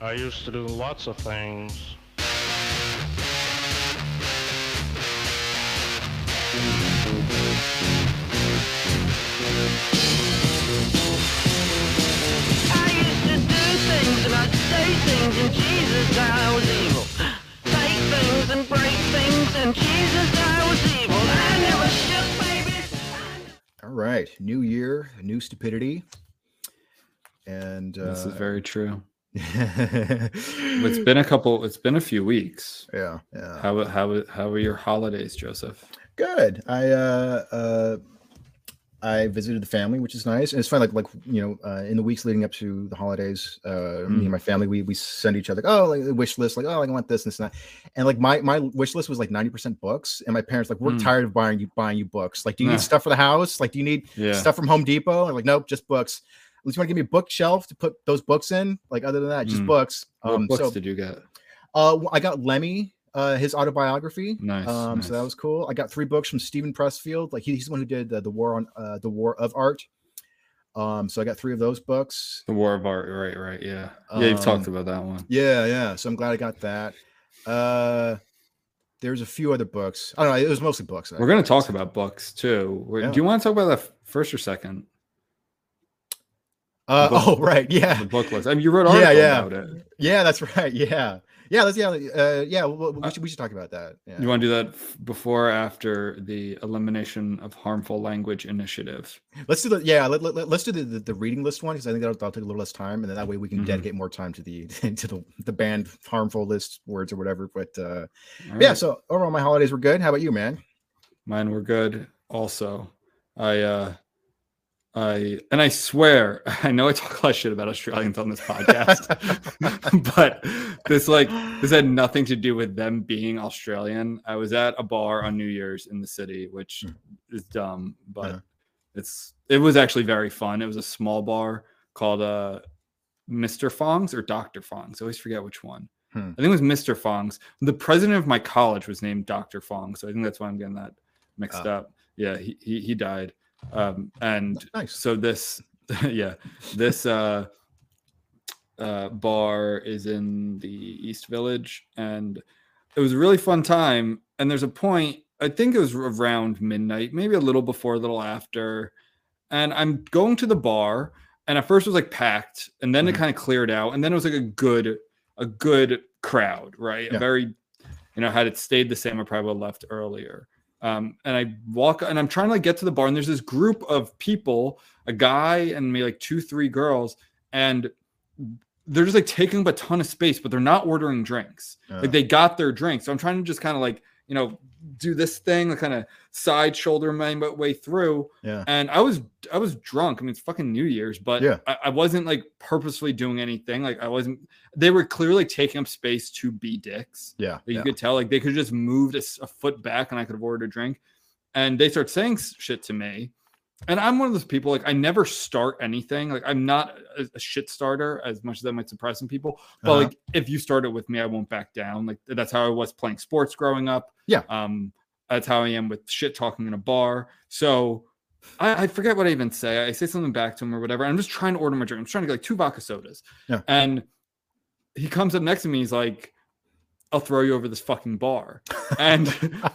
I used to do lots of things. I used to do things and I'd say things and Jesus I was evil. Take things and break things and Jesus I was evil. I never shook babies. All right, new year, new stupidity, and uh, This is very true. It's been a couple. It's been a few weeks. yeah, yeah. How how how are your holidays, Joseph? Good. I uh, uh, I visited the family, which is nice, and it's fun. Like like you know, uh, in the weeks leading up to the holidays, uh, me Mm. and my family we we send each other oh like a wish list, like oh I want this and this and that, and like my my wish list was like ninety percent books, and my parents like we're Mm. tired of buying you buying you books. Like, do you Nah. need stuff for the house? Like, do you need Yeah. stuff from Home Depot? And like, nope, just books. Least you want to give me a bookshelf to put those books in. Like, other than that, just Mm. books. What Um, books so did you get? uh, I got Lemmy, uh, his autobiography. Nice. Um, so that was cool. I got three books from Steven Pressfield. Like he- he's the one who did uh, the War on uh, the War of Art. Um, so I got three of those books. the War of Art. Right, right. Yeah. Yeah, you've talked Um, about that one. Yeah, yeah. So I'm glad I got that. Uh, there's a few other books. I don't know. It was mostly books. We're going to talk about books too. Yeah. Do you want to talk about that first or second? Uh, book- oh, right. Yeah, The book list. I mean, you wrote Yeah, article yeah. about it. yeah. That's right. Yeah, yeah. Let's yeah, uh, yeah. We, we should we should talk about that. Yeah. You want to do that before or after the elimination of harmful language initiative? Let's do the yeah. Let, let, let, us do the, the, the reading list one because I think that'll, that'll take a little less time, and then that way we can Mhm. dedicate more time to the to the the banned harmful list words or whatever. But uh, yeah, so overall my holidays were good. How about you, man? Mine were good also. I uh I and I swear, I know I talk a lot of shit about Australians on this podcast, but this like this had nothing to do with them being Australian. I was at a bar on New Year's in the city, which Hmm. is dumb, but Uh-huh. it's it was actually very fun. It was a small bar called uh Mr. Fong's or Dr. Fong's. I always forget which one. Hmm. I think it was Mr. Fong's. The president of my college was named Dr. Fong, so I think that's why I'm getting that mixed Ah. up. Yeah, he, he he died. Um and Nice. so this yeah, this uh uh bar is in the East Village and it was a really fun time and there's a point I think it was around midnight, maybe a little before, a little after. And I'm going to the bar, and at first it was like packed, and then it Mhm. kind of cleared out, and then it was like a good, a good crowd, right? Yeah. A very, you know, had it stayed the same, I probably would have left earlier. Um, and I walk, and I'm trying to like get to the bar, and there's this group of people, a guy and maybe like two, three girls, and they're just like taking up a ton of space, but they're not ordering drinks. Uh, Like they got their drinks. So I'm trying to just kind of like, you know, do this thing, like kind of side shoulder my way through. yeah. And I was I was drunk. I mean, it's fucking New Year's, but Yeah. I, I wasn't like purposefully doing anything. Like I wasn't. They were clearly taking up space to be dicks. Yeah. Like, You yeah. could tell, like they could just moved a foot back, and I could have ordered a drink. And they start saying shit to me, and I'm one of those people. Like I never start anything. Like I'm not a, a shit starter, as much as that might surprise some people. But Uh-huh. like if you start it with me, I won't back down. Like that's how I was playing sports growing up. Yeah. Um, that's how I am with shit talking in a bar. So I, I forget what I even say. I say something back to him or whatever. I'm just trying to order my drink. I'm trying to get like two vodka sodas. Yeah. And he comes up next to me. He's like, I'll throw you over this fucking bar. And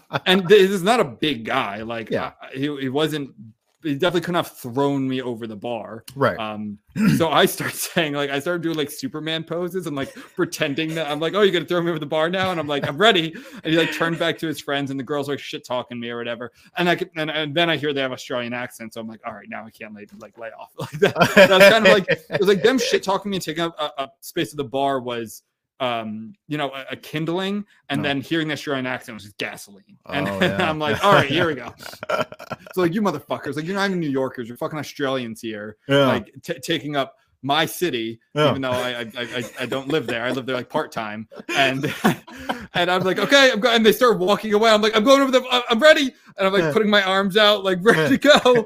and this is not a big guy. Like Yeah. I- he, he wasn't he definitely couldn't have thrown me over the bar. right. Um, so I start saying like I started doing like Superman poses and like pretending that I'm like, oh, you're gonna throw me over the bar now, and I'm like, I'm ready. And he like turned back to his friends, and the girls are like shit talking me or whatever. And I could, and, and then I hear they have Australian accents, so I'm like, all right, now I can't lay, like lay off like that. That's kind of like it was like them shit talking me and taking up a, a space of the bar was um you know a, a kindling and Oh. then hearing the Australian accent was just gasoline and Oh, yeah. I'm like all right here we go so like you motherfuckers like you're not even New Yorkers you're fucking Australians here yeah. like t- taking up my city, Yeah. even though I, I I I don't live there. I live there like part time, and and I'm like, okay, I'm going. And they start walking away. I'm like, I'm going over the. I'm ready, and I'm like putting my arms out, like ready to go.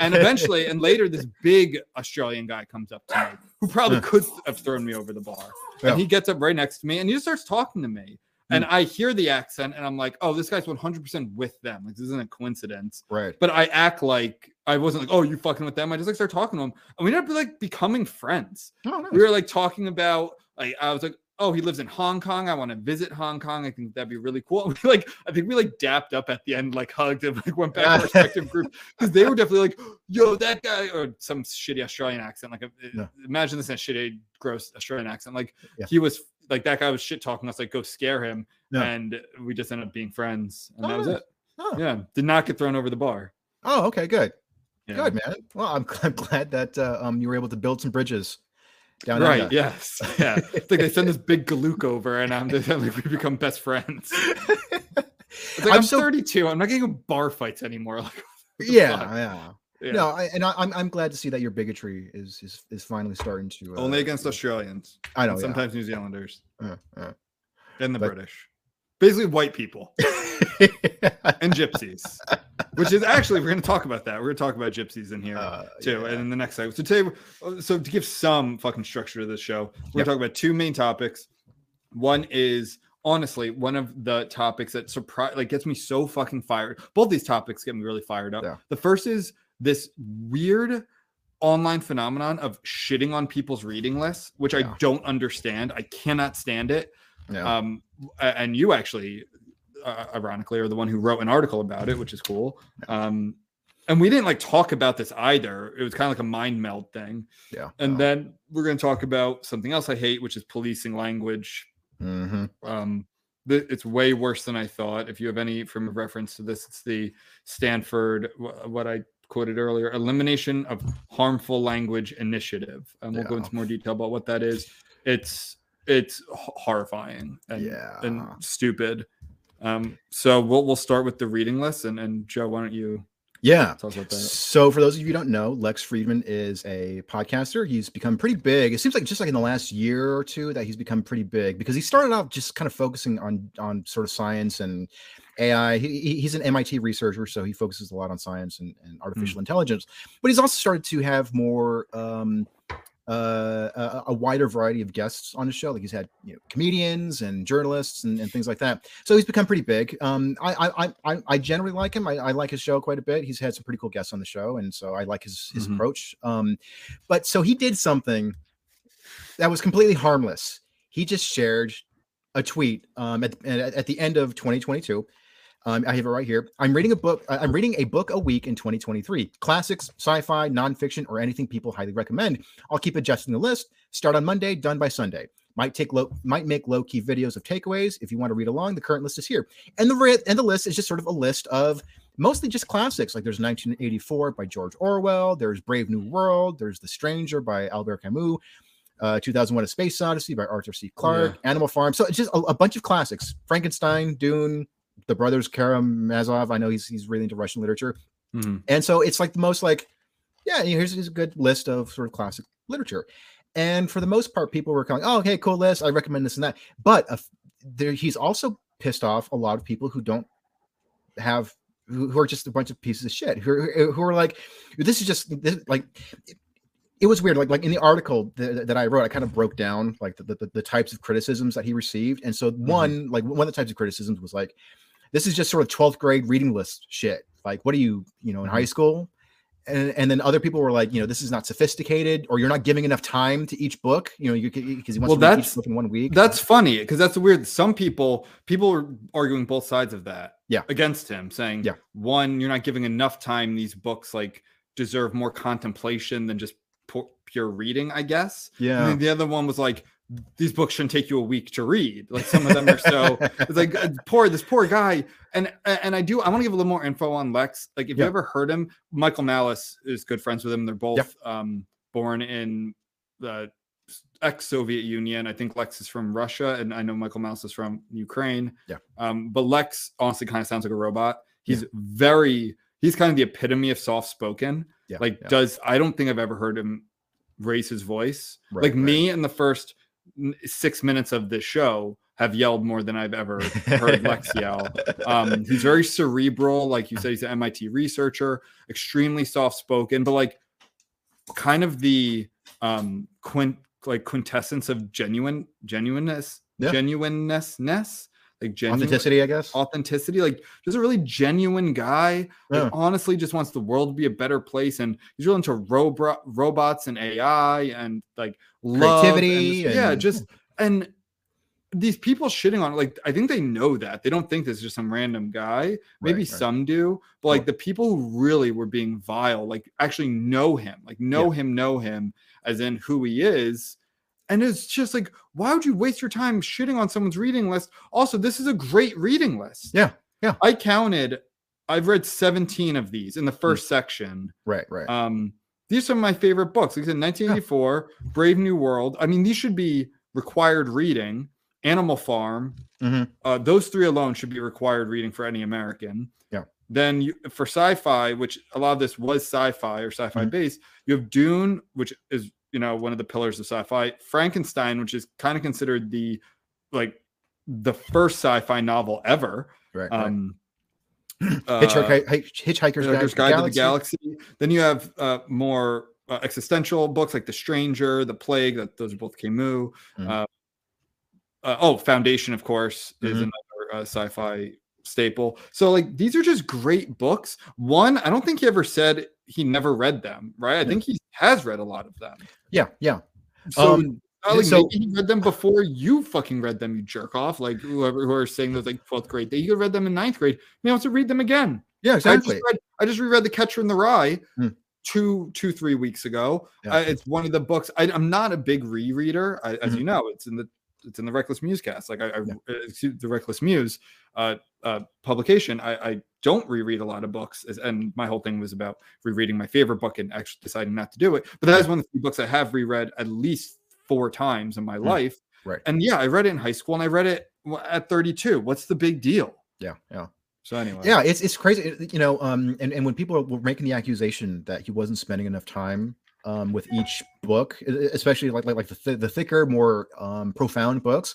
And eventually, and later, this big Australian guy comes up to me, who probably Yeah. could have thrown me over the bar. Yeah. And he gets up right next to me, and he just starts talking to me. Hmm. and I hear the accent, and I'm like, oh, this guy's 100 percent with them. Like this isn't a coincidence. Right. But I act like I wasn't like, oh, you fucking with them. I just like start talking to him, and we ended up like becoming friends. Oh, nice. We were like talking about like I was like, oh, he lives in Hong Kong. I want to visit Hong Kong. I think that'd be really cool. We like I think we like dapped up at the end, like hugged and like went back to our respective groups because they were definitely like, yo, that guy or some shitty Australian accent. Like Yeah. imagine this in a shitty, gross Australian accent. Like Yeah. he was like that guy was shit talking us, like go scare him. Yeah. And we just ended up being friends. And Oh, that was it. Oh. Yeah. Did not get thrown over the bar. Oh, okay, good. Yeah. Good, man. Well, I'm, I'm glad that uh, um you were able to build some bridges down Right. under. Yes. Yeah. It's like they send this big Galuk over, and I'm like we become best friends. It's like I'm, I'm so- 32. I'm not getting in bar fights anymore. Like, yeah, fuck? yeah. yeah. No, I, and I, I'm I'm glad to see that your bigotry is is, is finally starting to. Uh, only against Australians. I know. and yeah. sometimes New Zealanders Uh, uh. and the But- British. Basically, white people and gypsies, which is actually we're going to talk about that. We're going to talk about gypsies in here Uh, too, yeah. and in the next segment. So today, so to give some fucking structure to this show, we're Yep. talk about two main topics. One is honestly one of the topics that surprise like gets me so fucking fired. Both these topics get me really fired up. Yeah. The first is this weird online phenomenon of shitting on people's reading lists, which I don't understand. I cannot stand it. yeah. Um, and you actually, uh, ironically, are the one who wrote an article about it, which is cool. Um, and we didn't like talk about this either. It was kind of like a mind meld thing. yeah. And then we're going to talk about something else I hate, which is policing language. hmm Um, th- it's way worse than I thought. If you have any frame of reference to this, it's the Stanford, wh- what I quoted earlier, elimination of harmful language initiative. And we'll go into more detail about what that is. It's it's horrifying and, and stupid. Um, so we'll we'll start with the reading list, and and Joe, why don't you Yeah. tell us about that? So, for those of you who don't know, Lex Fridman is a podcaster. He's become pretty big. It seems like just like in the last year or two that he's become pretty big because he started off just kind of focusing on on sort of science and AI. He, he- he's an MIT researcher, so he focuses a lot on science and, and artificial intelligence. But he's also started to have more um, uh, a, a wider variety of guests on his show. Like he's had you know comedians and journalists and, and things like that. So he's become pretty big. Um, I I I- I, generally like him. I, I like his show quite a bit. He's had some pretty cool guests on the show, and so I like his his Mhm. approach. Um, but so he did something that was completely harmless. He just shared a tweet um, at, at, at the end of 2022. Um, I have it right here. I'm reading a book. I- I'm reading a book a week in 2023. Classics, sci-fi, nonfiction, or anything people highly recommend. I'll keep adjusting the list. Start on Monday, done by Sunday. Might take low, might make low key videos of takeaways. If you want to read along, the current list is here. And the and the list is just sort of a list of mostly just classics. Like there's 1984 by George Orwell. There's Brave New World. There's The Stranger by Albert Camus. Uh, 2001: A Space Odyssey by Arthur C. Clarke. Animal Farm. So it's just a, a bunch of classics. Frankenstein, Dune, the brothers Karamazov. I know he's he's really into Russian literature. Mhm. And so it's like the most like, yeah, here's, here's a good list of sort of classic literature. And for the most part, people were going, oh, okay, cool list. I recommend this and that. But uh, there, he's also pissed off a lot of people who don't have, who, who are just a bunch of pieces of shit, who, are- who are like, this is just this, like, it, it was weird. Like, like in the article that, that I wrote, I kind of broke down like the, the, the types of criticisms that he received. And so one, like one of the types of criticisms was like, this is just sort of 12th grade reading list shit. Like, what are you, you know, in high mm-hmm. school? And, and then other people were like, you know, this is not sophisticated, or you're not giving enough time to each book. You know, you because he wants Well, to read that's- each book in one week. That's funny because that's weird. Some people people are arguing both sides of that. Yeah. Against him, saying Yeah. one, you're not giving enough time. These books like deserve more contemplation than just pu- pure reading, I guess. And yeah, then the other one was like, these books shouldn't take you a week to read. Like some of them are so it's like uh, poor this poor guy. And and I do I want to give a little more info on Lex. Like if Yeah. you ever heard him, Michael Malice is good friends with him. They're both um born in the ex-Soviet Union. I think Lex is from Russia, and I know Michael Malice is from Ukraine. Yeah. Um, but Lex honestly kind of sounds like a robot. He's very he's kind of the epitome of soft spoken. yeah, Like yeah. does I don't think I've ever heard him raise his voice. Right, like right. me in the first six minutes of this show have yelled more than I've ever heard Lex yell. Um, he's very cerebral, like you said, he's an MIT researcher, extremely soft spoken, but like kind of the um quint like quintessence of genuine genuineness, Yeah. genuineness, ness. Like genuine Authenticity, I guess. authenticity, like just a really genuine guy. Like, honestly, just wants the world to be a better place, and he's really into robot robots and AI and like love and Creativity just- yeah, and- just and these people shitting on it, like I think they know that they don't think this is just some random guy. Maybe Right, right. some do, but like the people who really were being vile, like actually know him, like know him, know him, as in who he is. And it's just like, why would you waste your time shitting on someone's reading list? Also, this is a great reading list. Yeah, yeah. I counted, I've read 17 of these in the first section. Right, right. Um, these are my favorite books. Like I said, 1984, Brave New World. I mean, these should be required reading. Animal Farm. Mhm. Uh, those three alone should be required reading for any American. Yeah. Then you, for sci-fi, which a lot of this was sci-fi or sci-fi Mhm. based, you have Dune, which is you know one of the pillars of sci-fi. Frankenstein, which is kind of considered the like the first sci-fi novel ever. right, right. Um, uh, Hitchhiker, Hitchhiker's, Hitchhiker's Guide, Guide to the Galaxy. Then you have uh, more uh, existential books like The Stranger, The Plague. That those are both Camus. Mhm. Uh, uh, oh, Foundation, of course, is Mhm. another uh, sci-fi staple. So like these are just great books. One, I don't think he ever said he never read them. Right? I think he has read a lot of them. Yeah, yeah. So. Um, like so- he read them before you fucking read them, you jerk off. Like whoever who are saying those like 12th grade. He could have read them in ninth grade. He wants to read them again. Yeah, I exactly. just, read, I just reread The Catcher in the Rye Hmm. two, two, three weeks ago. Yeah. Uh, it's one of the books. I, I'm not a big rereader, I, as Mhm. you know. It's in the it's in the Reckless Musecast, like I, I Yeah. uh, excuse- the Reckless Muse uh, uh, publication. I, I don't reread a lot of books, as, and my whole thing was about rereading my favorite book and actually deciding not to do it. But that is one of the few books I have reread at least four times in my Mm. life. Right. And yeah, I read it in high school, and I read it at 32. What's the big deal? Yeah, yeah. So anyway, Yeah, it's it's crazy, you know. Um, and, and when people were making the accusation that he wasn't spending enough time um with each book, especially like like, like the th- the thicker, more um profound books,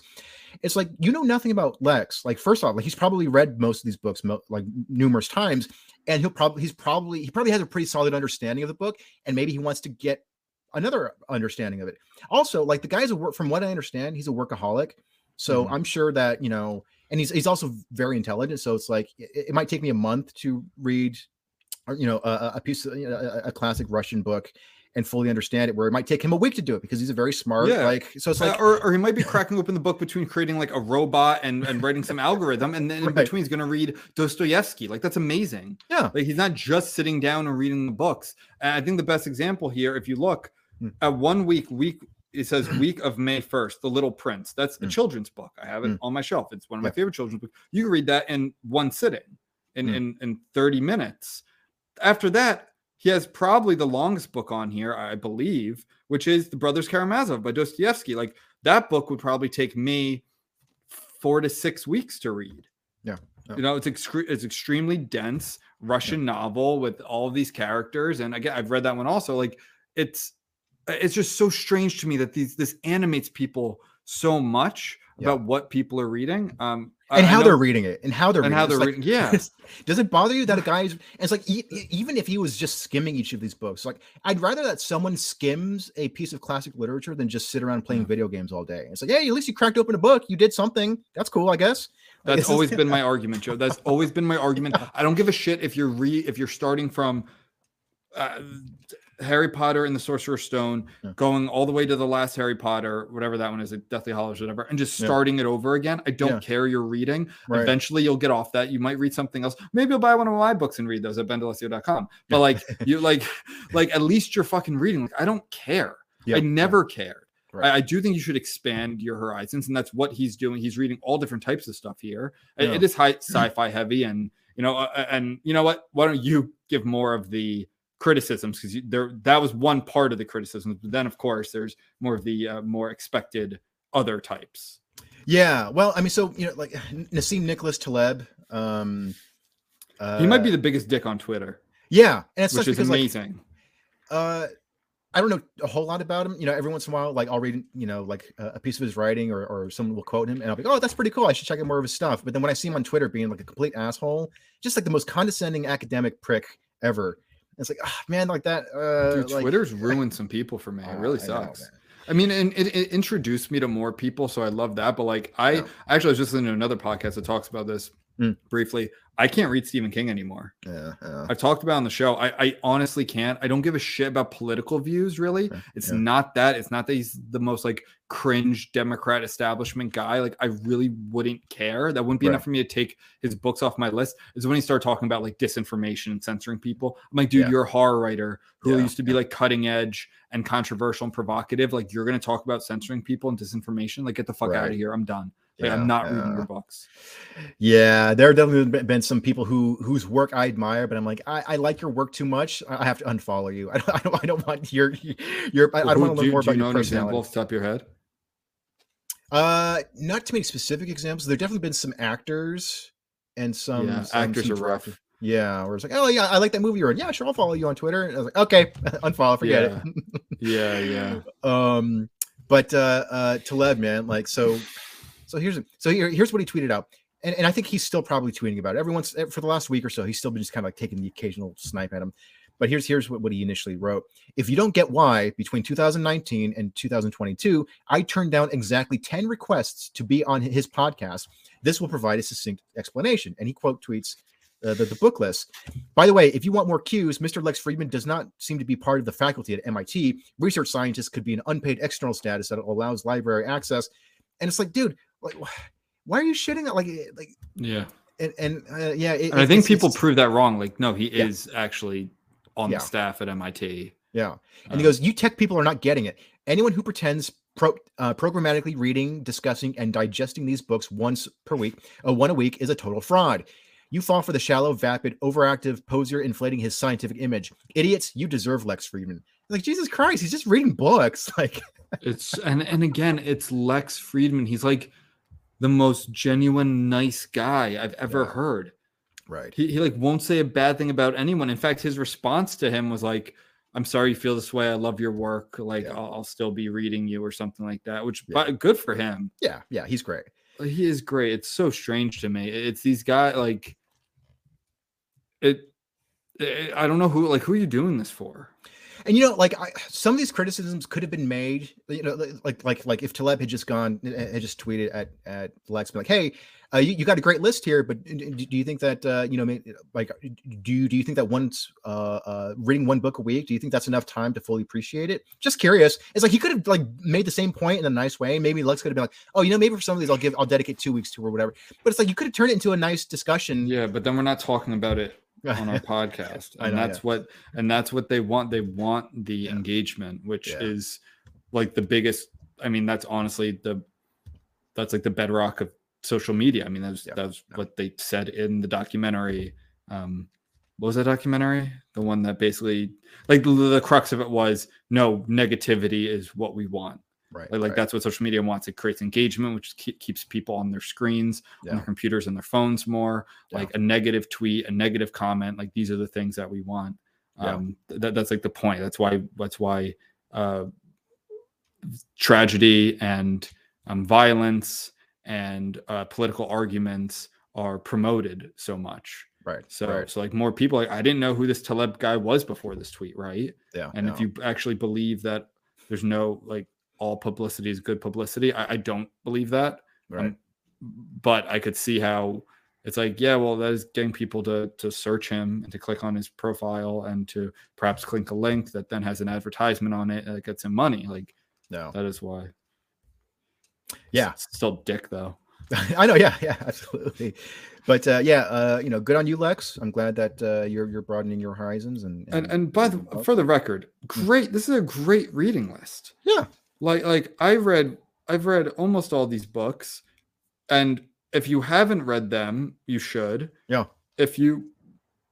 it's like you know nothing about Lex. Like first off, like he's probably read most of these books mo- like numerous times, and he'll probably he's probably he probably has a pretty solid understanding of the book, and maybe he wants to get another understanding of it. Also, like the guy's a work from what I understand, he's a workaholic. So Mhm. I'm sure that you know, and he's he's also very intelligent. So it's like it, it might take me a month to read, you know, a, a- piece of you know, a classic Russian book and fully understand it. Where it might take him a week to do it because he's a very smart. Yeah. Like so, it's Uh, like or, or he might be cracking open the book between creating like a robot and, and writing some algorithm, and then in Right. between he's going to read Dostoevsky. Like that's amazing. yeah, Like he's not just sitting down and reading the books. And I think the best example here, if you look Hmm. at one week, week it says week of May first, The Little Prince. That's a Hmm. children's book. I have it Hmm. on my shelf. It's one of my favorite children's books. You can read that in one sitting, in Hmm. in in thirty minutes. After that, he has probably the longest book on here, I believe, which is The Brothers Karamazov by Dostoevsky. Like that book would probably take me four to six weeks to read. Yeah, yeah. You know, it's excre- it's extremely dense Russian novel with all of these characters. And again, I've read that one also. Like it's it's just so strange to me that these this animates people so much Yeah. about what people are reading. Um and I how know- they're reading it, and how they're and reading how it. They're like- reading. Yeah. Does it bother you that a guy is? It's like e- even if he was just skimming each of these books, like I'd rather that someone skims a piece of classic literature than just sit around playing video games all day. It's like, hey, at least you cracked open a book. You did something. That's cool, I guess. That's always been my argument, Joe. That's always been my argument. I don't give a shit if you're re if you're starting from uh, Harry Potter and the Sorcerer's Stone, Yeah. going all the way to the last Harry Potter, whatever that one is, like Deathly Hallows, whatever, and just Yeah. starting it over again. I don't Yeah. care you're reading. Right. Eventually, you'll get off that. You might read something else. Maybe you'll buy one of my books and read those at bendalessio.com. But like you like like at least you're fucking reading. Like I don't care. Yeah, I yeah. never cared. Right. I, I do think you should expand your horizons, and that's what he's doing. He's reading all different types of stuff here. It- it is high sci-fi heavy, and you know, uh, and you know what? Why don't you give more of the criticisms? Because there, that was one part of the criticisms. But then, of course, there's more of the uh, more expected other types. Yeah. Well, I mean, so you know, like Nassim Nicholas Taleb. Um, uh, he might be the biggest dick on Twitter, Yeah, and it's which is because like amazing. uh I don't know a whole lot about him. You know, every once in a while, like I'll read, you know, like a, a piece of his writing or, or someone will quote him and I'll be, oh, that's pretty cool. I should check out more of his stuff. But then when I see him on Twitter being like a complete asshole, just like the most condescending academic prick ever, it's like, ah, man, like that. Uh, Dude, like, Twitter's ruined some people for me. It uh, really I know, sucks. I mean, and it, it introduced me to more people, so I love that. But like, I Yeah. actually was just listening to another podcast that talks about this Mm. briefly. I can't read Stephen King anymore. Yeah, yeah. I've talked about on the show. I, I honestly can't. I don't give a shit about political views, really. It's yeah. not that. It's not that he's the most like cringe Democrat establishment guy. Like, I really wouldn't care. That wouldn't be Right. enough for me to take his books off my list. Is when he started talking about like disinformation and censoring people. I'm like, dude, you're a horror writer who used to be like cutting edge and controversial and provocative. Like, you're going to talk about censoring people and disinformation. Like, get the fuck out of here. I'm done. Like, Yeah, I'm not reading your books. Yeah, there have definitely been- been some people who whose work I admire, but I'm like, I, I like your work too much. I I have to unfollow you. I don't, I don't, I don't want your your. I, I don't Who- want to learn you- more do you about know your an example personality. off the top of your head? Uh, not too many specific examples. There have definitely been some actors and some, Yeah, some actors some are rough. directors. Yeah, where it's like, oh yeah, I like that movie you're in. Yeah, sure, I'll follow you on Twitter. And I was like, okay, unfollow, forget Yeah. Yeah, yeah. um, but uh, uh, Taleb, man, like so, so here's so here, here's what he tweeted out, and, and I think he's still probably tweeting about it. Every once for the last week or so, he's still been just kind of like taking the occasional snipe at him. But here's here's what, what he initially wrote. If you don't get why between 2019 and 2022, I turned down exactly 10 requests to be on his podcast. This will provide a succinct explanation. And he quote tweets uh, the, the book list. By the way, if you want more cues, Mr. Lex Fridman does not seem to be part of the faculty at MIT. Research scientist could be an unpaid external status that allows library access. And it's like, dude, like, why are you shitting at like, like, Yeah. and, and uh, yeah, it, And I think people prove that wrong. Like, no, he Yeah. is actually on Yeah. the staff at MIT. Yeah. And he Um, goes, You tech people are not getting it. Anyone who pretends pro, uh, programmatically reading, discussing, and digesting these books once per week, uh, one a week, is a total fraud. You fall for the shallow, vapid, overactive poser inflating his scientific image. Idiots, you deserve Lex Fridman. Like, Jesus Christ, he's just reading books. Like, It's and and again, it's Lex Fridman. He's like the most genuine, nice guy I've ever Yeah. heard. right. He, he like won't say a bad thing about anyone. In fact, his response to him was like, "I'm sorry you feel this way. I love your work. Like Yeah. I'll, I'll still be reading you or something like that." Which, Yeah. but good for him. Yeah. Yeah. He's great. He is great. It's so strange to me. It's these guys like it. it I don't know who like who are you doing this for? And you know, like I, some of these criticisms could have been made. You know, like like like if Taleb had just gone, uh, had just tweeted at at Lex, been like, "Hey, uh, you, you got a great list here, but do you think that uh, you know, like, do you do you think that once uh, uh, reading one book a week, do you think that's enough time to fully appreciate it? Just curious. It's like he could have like made the same point in a nice way. Maybe Lex could have been like, "Oh, you know, maybe for some of these, I'll give, I'll dedicate two weeks to or whatever." But it's like you could have turned it into a nice discussion. Yeah, but then we're not talking about it on our podcast. And know, that's yeah. what and that's what they want. They want the Yeah. engagement which Yeah. is like the biggest i mean that's honestly the that's like the bedrock of social media. I mean that's that's what they said in the documentary um what was that documentary? The one that basically like the, the crux of it was no negativity is what we want right. like, like right. that's what social media wants it creates engagement which keep, keeps people on their screens on their computers and their phones more Yeah. like a negative tweet a negative comment like these are the things that we want Yeah. um th- that, that's like the point that's why that's why uh tragedy and um, violence and uh, political arguments are promoted so much right. so right. so like more people like i didn't know who this taleb guy was before this tweet right yeah. and yeah. if you actually believe that there's no like all publicity is good publicity. I, I don't believe that. Right. um, but i could see how it's like yeah well that is getting people to to search him and to click on his profile and to perhaps click a link that then has an advertisement on it that gets him money. Like no. that is why. Yeah. It's still dick though. I know, yeah, yeah, absolutely. But uh, yeah, uh, you know, good on you, Lex. I'm glad that uh, you're you're broadening your horizons and and and by the for the record great this is a great reading list. Yeah, like like I've read i've read almost all these books and if you haven't read them you should. Yeah. if you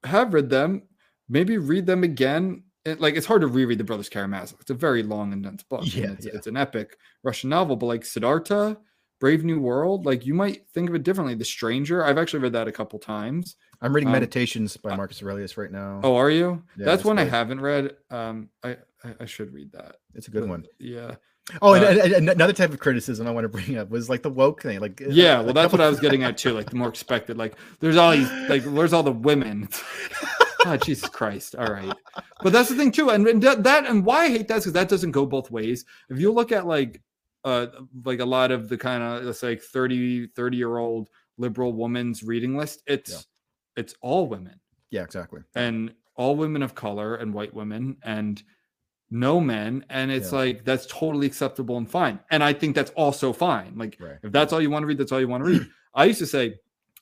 have read them maybe read them again. It- like it's hard to reread the brothers karamazov. It's a very long and dense book Yeah, it's, yeah. it's an epic russian novel but like siddhartha brave new world like you might think of it differently. The stranger i've actually read that a couple times. I'm reading Um, Meditations by Marcus Aurelius right now. oh are you? Yeah, that's one i haven't read. Um i i, I should read that. It's a good But- one. yeah Oh, and, uh, and- and another type of criticism I want to bring up was like the woke thing. Like, uh, Yeah, a well, that's what I was getting at too. Like the more expected, like there's all these, like where's all the women? oh, Jesus Christ. All right. But that's the thing too. And, and that, that and why I hate that is because that doesn't go both ways. If you look at like uh like a lot of the kind of let's say like 30, 30 year old liberal woman's reading list, it's Yeah. it's all women Yeah, exactly. and all women of color and white women and no men. And it's Yeah. like that's totally acceptable and fine. And I think that's also fine. Like Right. if that's all you want to read, that's all you want to read. I used to say,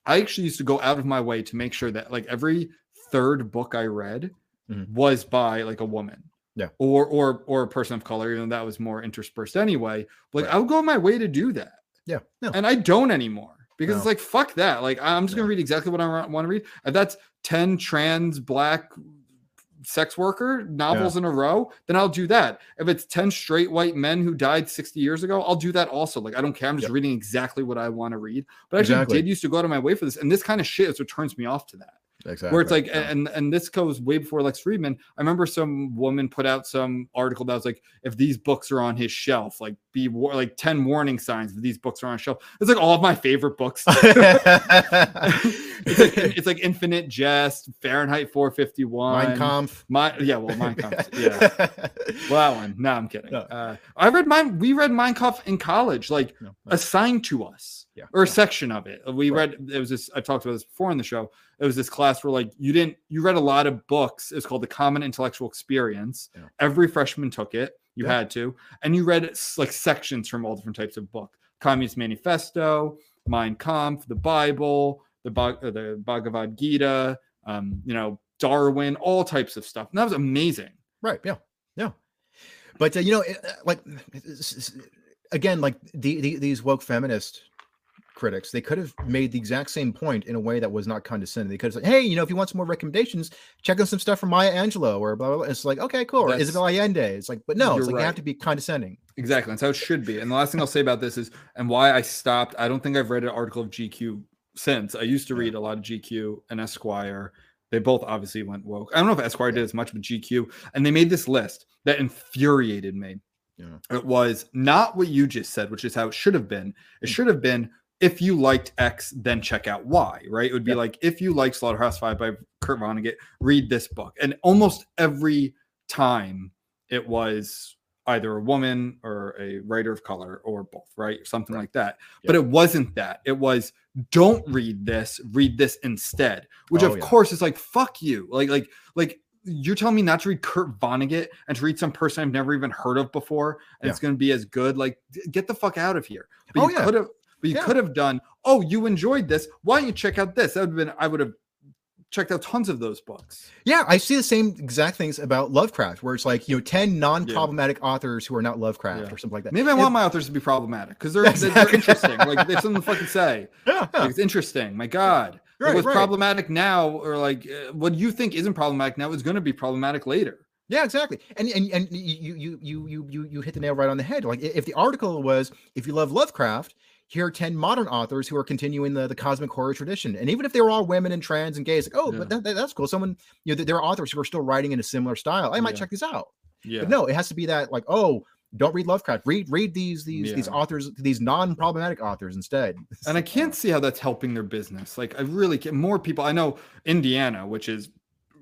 I actually used to go out of my way to make sure that like every third book I read Mhm. was by like a woman. Yeah. Or or or a person of color, even though that was more interspersed anyway. Like Right. I would go my way to do that. Yeah. No. And I don't anymore because it's like fuck that. Like I'm just No. gonna read exactly what I want to read. and that's 10 trans black sex worker novels in a row, then I'll do that. If it's 10 straight white men who died 60 years ago, I'll do that also. Like I don't care. I'm just Yep. reading exactly what I want to read. But I actually Exactly. did used to go out of my way for this. And this kind of shit is what turns me off to that Exactly. where it's like Yeah. and and this goes way before lex fridman i remember some woman put out some article that was like if these books are on his shelf like be war- like 10 warning signs that these books are on shelf it's like all of my favorite books it's like it's like infinite jest fahrenheit 451 Mein Kampf. my yeah well mein Kampf, yeah well that one no i'm kidding No. uh, i read mine we read mein Kampf in college like No, no. assigned to us Yeah. or a section of it. We Right. read it was this I talked about this before in the show. It was this class where like you didn't you read a lot of books. It's called the Common Intellectual Experience. Yeah. Every freshman took it. You Yeah. had to, and you read like sections from all different types of book. Communist Manifesto, Mein Kampf, the Bible, the uh, the Bhagavad Gita, um, you know, Darwin, all types of stuff. And that was amazing. Right. Yeah. Yeah. But uh, you know, it- uh, like again, like the, the these woke feminist critics, they could have made the exact same point in a way that was not condescending. They could have said, "Hey, you know, if you want some more recommendations, check out some stuff from Maya Angelou or blah blah." blah. It's like, okay, cool. Or That's- Isabel Allende. It's like, but no, it's like you have to be condescending. Exactly. That's how it should be. And the last thing I'll say about this is, and why I stopped, I don't think I've read an article of GQ since. I used to read a lot of GQ and Esquire. They both obviously went woke. I don't know if Esquire did as much, but GQ. And they made this list that infuriated me. Yeah. It was not what you just said, which is how it should have been. It Hmm. should have been if you liked X, then check out Y, right? It would be Yeah. like if you like Slaughterhouse Five by Kurt Vonnegut, read this book. And almost every time it was either a woman or a writer of color or both, right? Something Right. like that. But it wasn't that. It was don't read this, read this instead. Which Oh, of yeah. course is like fuck you. Like like like you're telling me not to read Kurt Vonnegut and to read some person I've never even heard of before and it's going to be as good. Like get the fuck out of here. But Oh, you yeah. could have but you Yeah. could have done, oh, you enjoyed this. Why don't you check out this? That would have been I would have checked out tons of those books. Yeah, I see the same exact things about Lovecraft, where it's like you know, ten non-problematic authors who are not Lovecraft Yeah. or something like that. Maybe I And- want my authors to be problematic because they're, they're- they're interesting. Like they have something to fucking say. Yeah, yeah. Like, it's interesting. My God. Like, Right, what's right. problematic now, or like uh, what you think isn't problematic now, is going to be problematic later. Yeah, exactly. And and and you you you you you you hit the nail right on the head. Like if the article was if you love Lovecraft, here are 10 modern authors who are continuing the, the cosmic horror tradition. And even if they were all women and trans and gays, like, oh, Yeah. but that, that- that's cool. Someone, you know, th- there are authors who are still writing in a similar style. I might Yeah. check this out. Yeah. But no, it has to be that like, oh, don't read Lovecraft. Read read these these these authors, these non-problematic authors instead. and I can't see how that's helping their business. Like I really can more people. I know Indiana, which is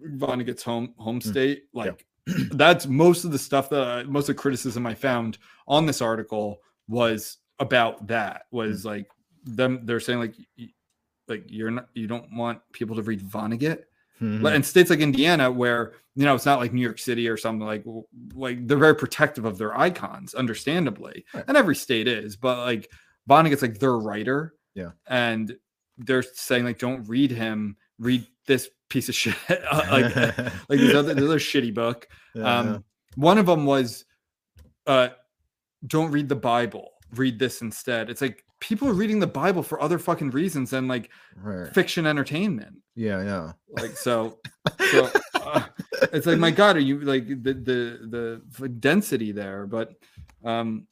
Vonnegut's home home mm. state. Like that's most of the stuff that I, most of the criticism I found on this article was about that. Was like them. They're saying like like you're not you don't want people to read Vonnegut. Mhm. Like, in states like Indiana, where you know it's not like New York City or something like like they're very protective of their icons, understandably, Right. and every state is. But like Vonnegut's like their writer, Yeah. and they're saying like don't read him, read this piece of shit, uh, like like this other, this other shitty book. Yeah, Um, one of them was, uh, don't read the Bible, read this instead. It's like people are reading the Bible for other fucking reasons than like right. fiction entertainment Yeah, yeah. like so so uh, it's like my god are you like the the the density there but um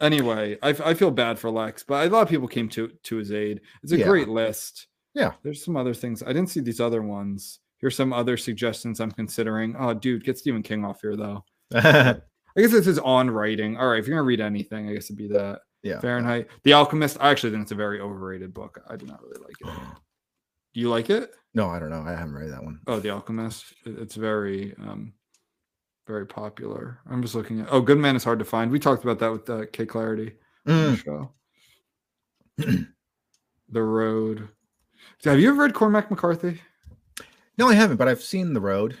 anyway I feel bad for lex but a lot of people came to to his aid it's a Yeah. great list Yeah. there's some other things i didn't see these other ones here's some other suggestions i'm considering oh dude get stephen king off here though i guess this is on writing all right if you're gonna read anything i guess it'd be that yeah. fahrenheit the alchemist i actually think it's a very overrated book i do not really like it do you like it No, I don't know. I haven't read that one. Oh, The Alchemist. It's very, um, very popular. I'm just looking at. Oh, Good Man is hard to find. We talked about that with uh, Kay Clarity on the Mm, show. the Road. Have you ever read Cormac McCarthy? No, I haven't, but I've seen The Road.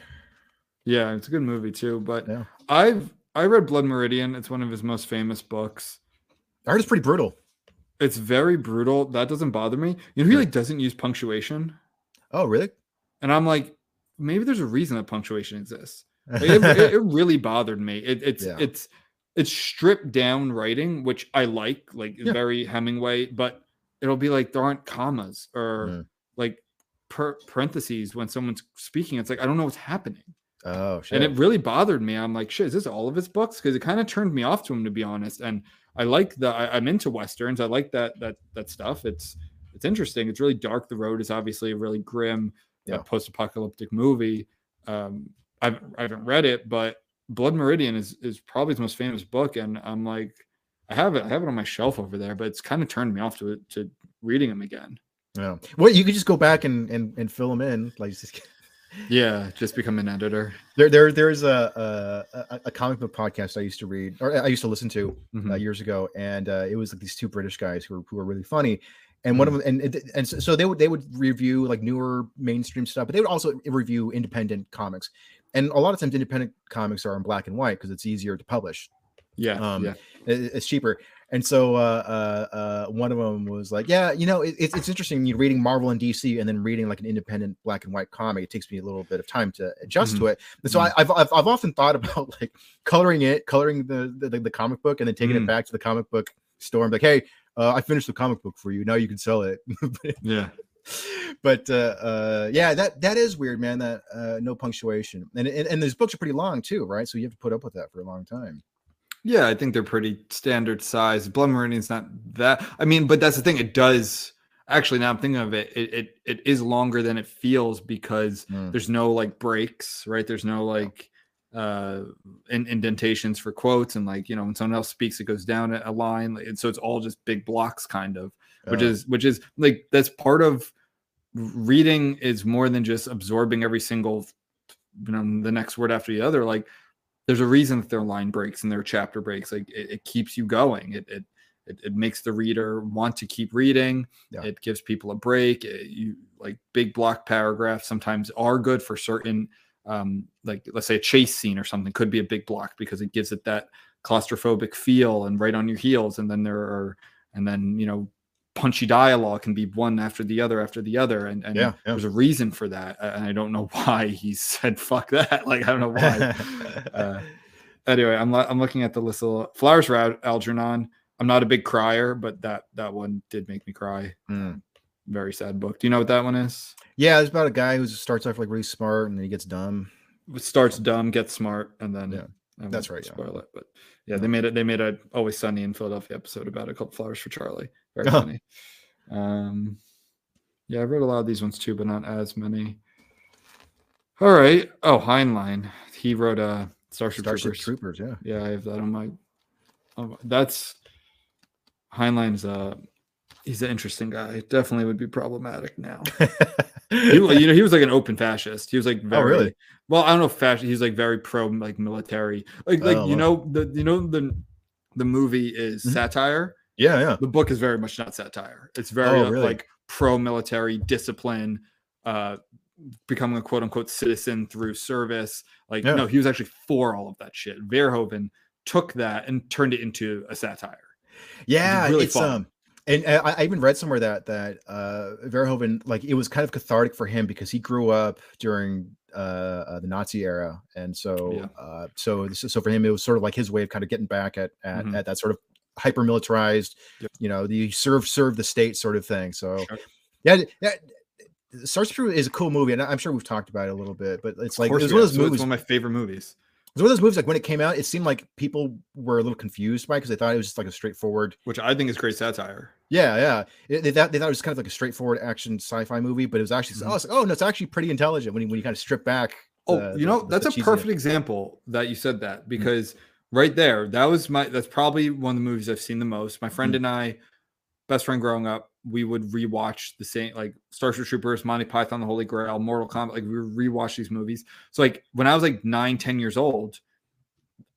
Yeah, it's a good movie too. But Yeah. I've I read Blood Meridian. It's one of his most famous books. I heard it's pretty brutal. It's very brutal. That doesn't bother me. You know, he like doesn't use punctuation, Oh, really? and I'm like, maybe there's a reason that punctuation exists. It, it, it really bothered me. It, it's Yeah. it's it's stripped down writing, which I like, like Yeah. very Hemingway, but it'll be like there aren't commas or Mm. like per- parentheses when someone's speaking. It's like I don't know what's happening. Oh, shit. And it really bothered me. I'm like, shit, is this all of his books? Because it kind of turned me off to him, to be honest. And I like the I, I'm into westerns. I like that that that stuff. It's it's interesting. It's really dark. The Road is obviously a really grim, uh, Yeah. post-apocalyptic movie. Um, I've I haven't read it, but Blood Meridian is is probably his most famous book, and I'm like, I have it. I have it on my shelf over there, but it's kind of turned me off to it to reading him again. yeah. Well, you could just go back and and, and fill them in. Like, just, Yeah, just become an editor. there, there, there's a, a a- comic book podcast I used to read or I used to listen to uh, Mhm. years ago, and uh, it was like these two British guys who were who were really funny. And one of them, and and- so so they would they would review like newer mainstream stuff, but they would also review independent comics. And a lot of times, independent comics are in black and white because it's easier to publish. Yeah, Um, yeah. it- it's cheaper. And so uh, uh, uh, one of them was like, "Yeah, you know, it, it's it's interesting. You reading Marvel and DC, and then reading like an independent black and white comic. It takes me a little bit of time to adjust to it. And so I, I've, I've I've often thought about like coloring it, coloring the the, the comic book, and then taking Mm. it back to the comic book store and be like, hey, uh, I finished the comic book for you. Now you can sell it. Yeah. but uh, uh, yeah, that that is weird, man. That uh, no punctuation, and, and and these books are pretty long too, right? So you have to put up with that for a long time. Yeah, I think they're pretty standard size. Blood Meridian's not that. I mean, but that's the thing. It does actually. Now I'm thinking of it. It it, it is longer than it feels because Mm. there's no like breaks, right? There's no like uh in, indentations for quotes and like you know when someone else speaks it goes down a line and so it's all just big blocks kind of which Uh, is which is like that's part of reading is more than just absorbing every single you know the next word after the other like there's a reason that their line breaks and their chapter breaks. Like it, it keeps you going. It, it it it makes the reader want to keep reading. Yeah. it gives people a break. It- you like big block paragraphs sometimes are good for certain um like let's say a chase scene or something could be a big block because it gives it that claustrophobic feel and right on your heels. And then there are and then you know punchy dialogue can be one after the other after the other and, and Yeah, yeah. there's a reason for that and i don't know why he said fuck that like i don't know why uh, anyway i'm i'm looking at the list of flowers for algernon i'm not a big crier but that that one did make me cry Mm. very sad book do you know what that one is Yeah, it's about a guy who starts off like really smart and then he gets dumb. Starts dumb gets smart and then Yeah, I that's right, yeah. spoil it but yeah they made it they made a always sunny in philadelphia episode about it called flowers for charlie very Oh. funny um yeah i read a lot of these ones too but not as many all right oh heinlein he wrote a starship, Starship troopers Troopers, yeah. yeah i have that on my my- that's heinlein's uh he's an interesting guy definitely would be problematic now he, you know, he was like an open fascist. He was like very Oh, really? well. I don't know if fascist. He's like very pro like military. Like like Oh, you wow. know the you know the the movie is Mhm. satire. Yeah, yeah. The book is very much not satire. It's very Oh, really? like pro military discipline. Uh, becoming a quote unquote citizen through service. Like Yeah. no, he was actually for all of that shit. Verhoeven took that and turned it into a satire. Yeah, really it's fun. um and uh, I, I even read somewhere that that uh Verhoeven like it was kind of cathartic for him because he grew up during uh, uh the Nazi era and so Yeah. uh so so for him it was sort of like his way of kind of getting back at at, Mhm. at that sort of hyper militarized Yep. you know the serve serve the state sort of thing so Sure. yeah that Troopers is a cool movie and I'm sure we've talked about it a little bit but it's like it was one of those So it's movies one of my favorite movies. it was one of those movies like when it came out it seemed like people were a little confused by because they thought it was just like a straightforward which I think is great satire. yeah, yeah. It- they, thought, they thought it was kind of like a straightforward action sci-fi movie, but it was actually Mhm. oh, it's like, oh no, it's actually pretty intelligent when you when you kind of strip back. Oh, the- you know, the- that's the a perfect example that you said that because right there, that was my that's probably one of the movies I've seen the most. My friend Mm. and I best friend growing up, we would rewatch the same like Starship Troopers, Monty Python, The Holy Grail, Mortal Kombat. Like we would rewatch these movies. So like when I was like nine, ten years old,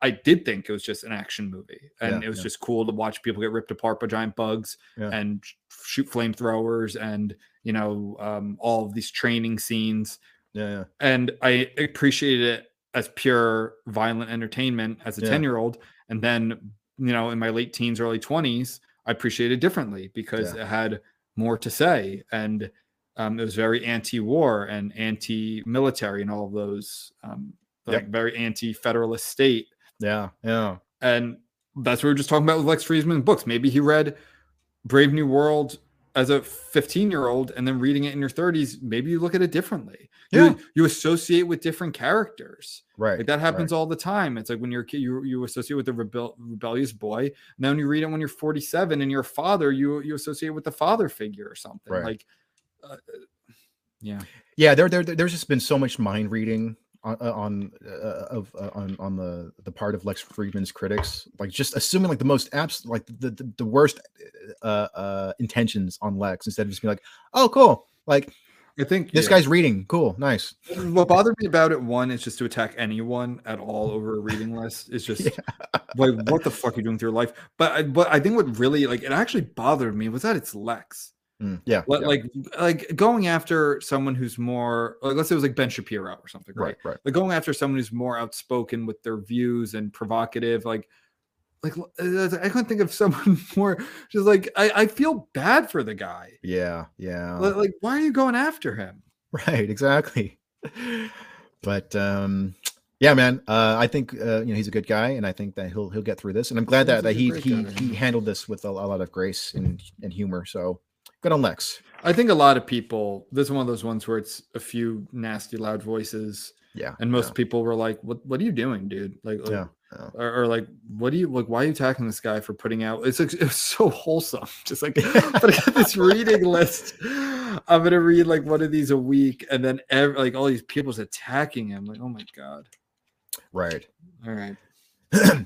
I did think it was just an action movie, and Yeah, it was yeah. just cool to watch people get ripped apart by giant bugs Yeah. and shoot flamethrowers, and you know um, all of these training scenes. Yeah, yeah. And I appreciated it as pure violent entertainment as a Yeah. ten year old, and then you know in my late teens, early twenties, I appreciated it differently because Yeah. it had more to say, and um, it was very anti-war and anti-military, and all of those um, Yep. like very anti-federalist state Yeah, yeah. and that's what we are just talking about with Lex Fridman's books. Maybe he read Brave New World as a 15 year old and then reading it in your 30s. Maybe you look at it differently. Yeah. You, you associate with different characters. Right. Like that happens all the time. It's like when you're a kid, you, you associate with the rebel, rebellious boy. And then when you read it when you're 47 and you're a father, you you associate with the father figure or something. Right. Like, uh, yeah. yeah there, there there's just been so much mind reading on uh, on uh, of uh, on on the the part of Lex Fridman's critics like just assuming like the most abs like the the, the worst uh uh intentions on Lex instead of just being like oh cool like I think this yeah. guy's reading cool nice What bothered me about it, one, is just to attack anyone at all over a reading list. It's just like, what the fuck are you doing with your life? But I, but I think what really like it actually bothered me was that it's Lex. Mm, yeah, Like, yeah, like like going after someone who's more like let's say it was like Ben Shapiro or something, right? right right Like going after someone who's more outspoken with their views and provocative, like like uh, I couldn't think of someone more just like I, I feel bad for the guy. yeah yeah Like, why are you going after him? right exactly but um yeah man uh i think uh you know he's a good guy and i think that he'll he'll get through this and i'm glad that that he he guy. he handled this with a, a lot of grace and and humor so good on lex I think a lot of people, this is one of those ones where it's a few nasty, loud voices, yeah and most yeah, people were like, "What? What are you doing, dude?" Like, like- yeah, yeah. or, or like, "What do you like? Why are you attacking this guy for putting out?" It's like, it's so wholesome, just like, but I got this reading list. I'm gonna read like one of these a week, and then ev- like all these people's attacking him. Like, oh my god! right All right.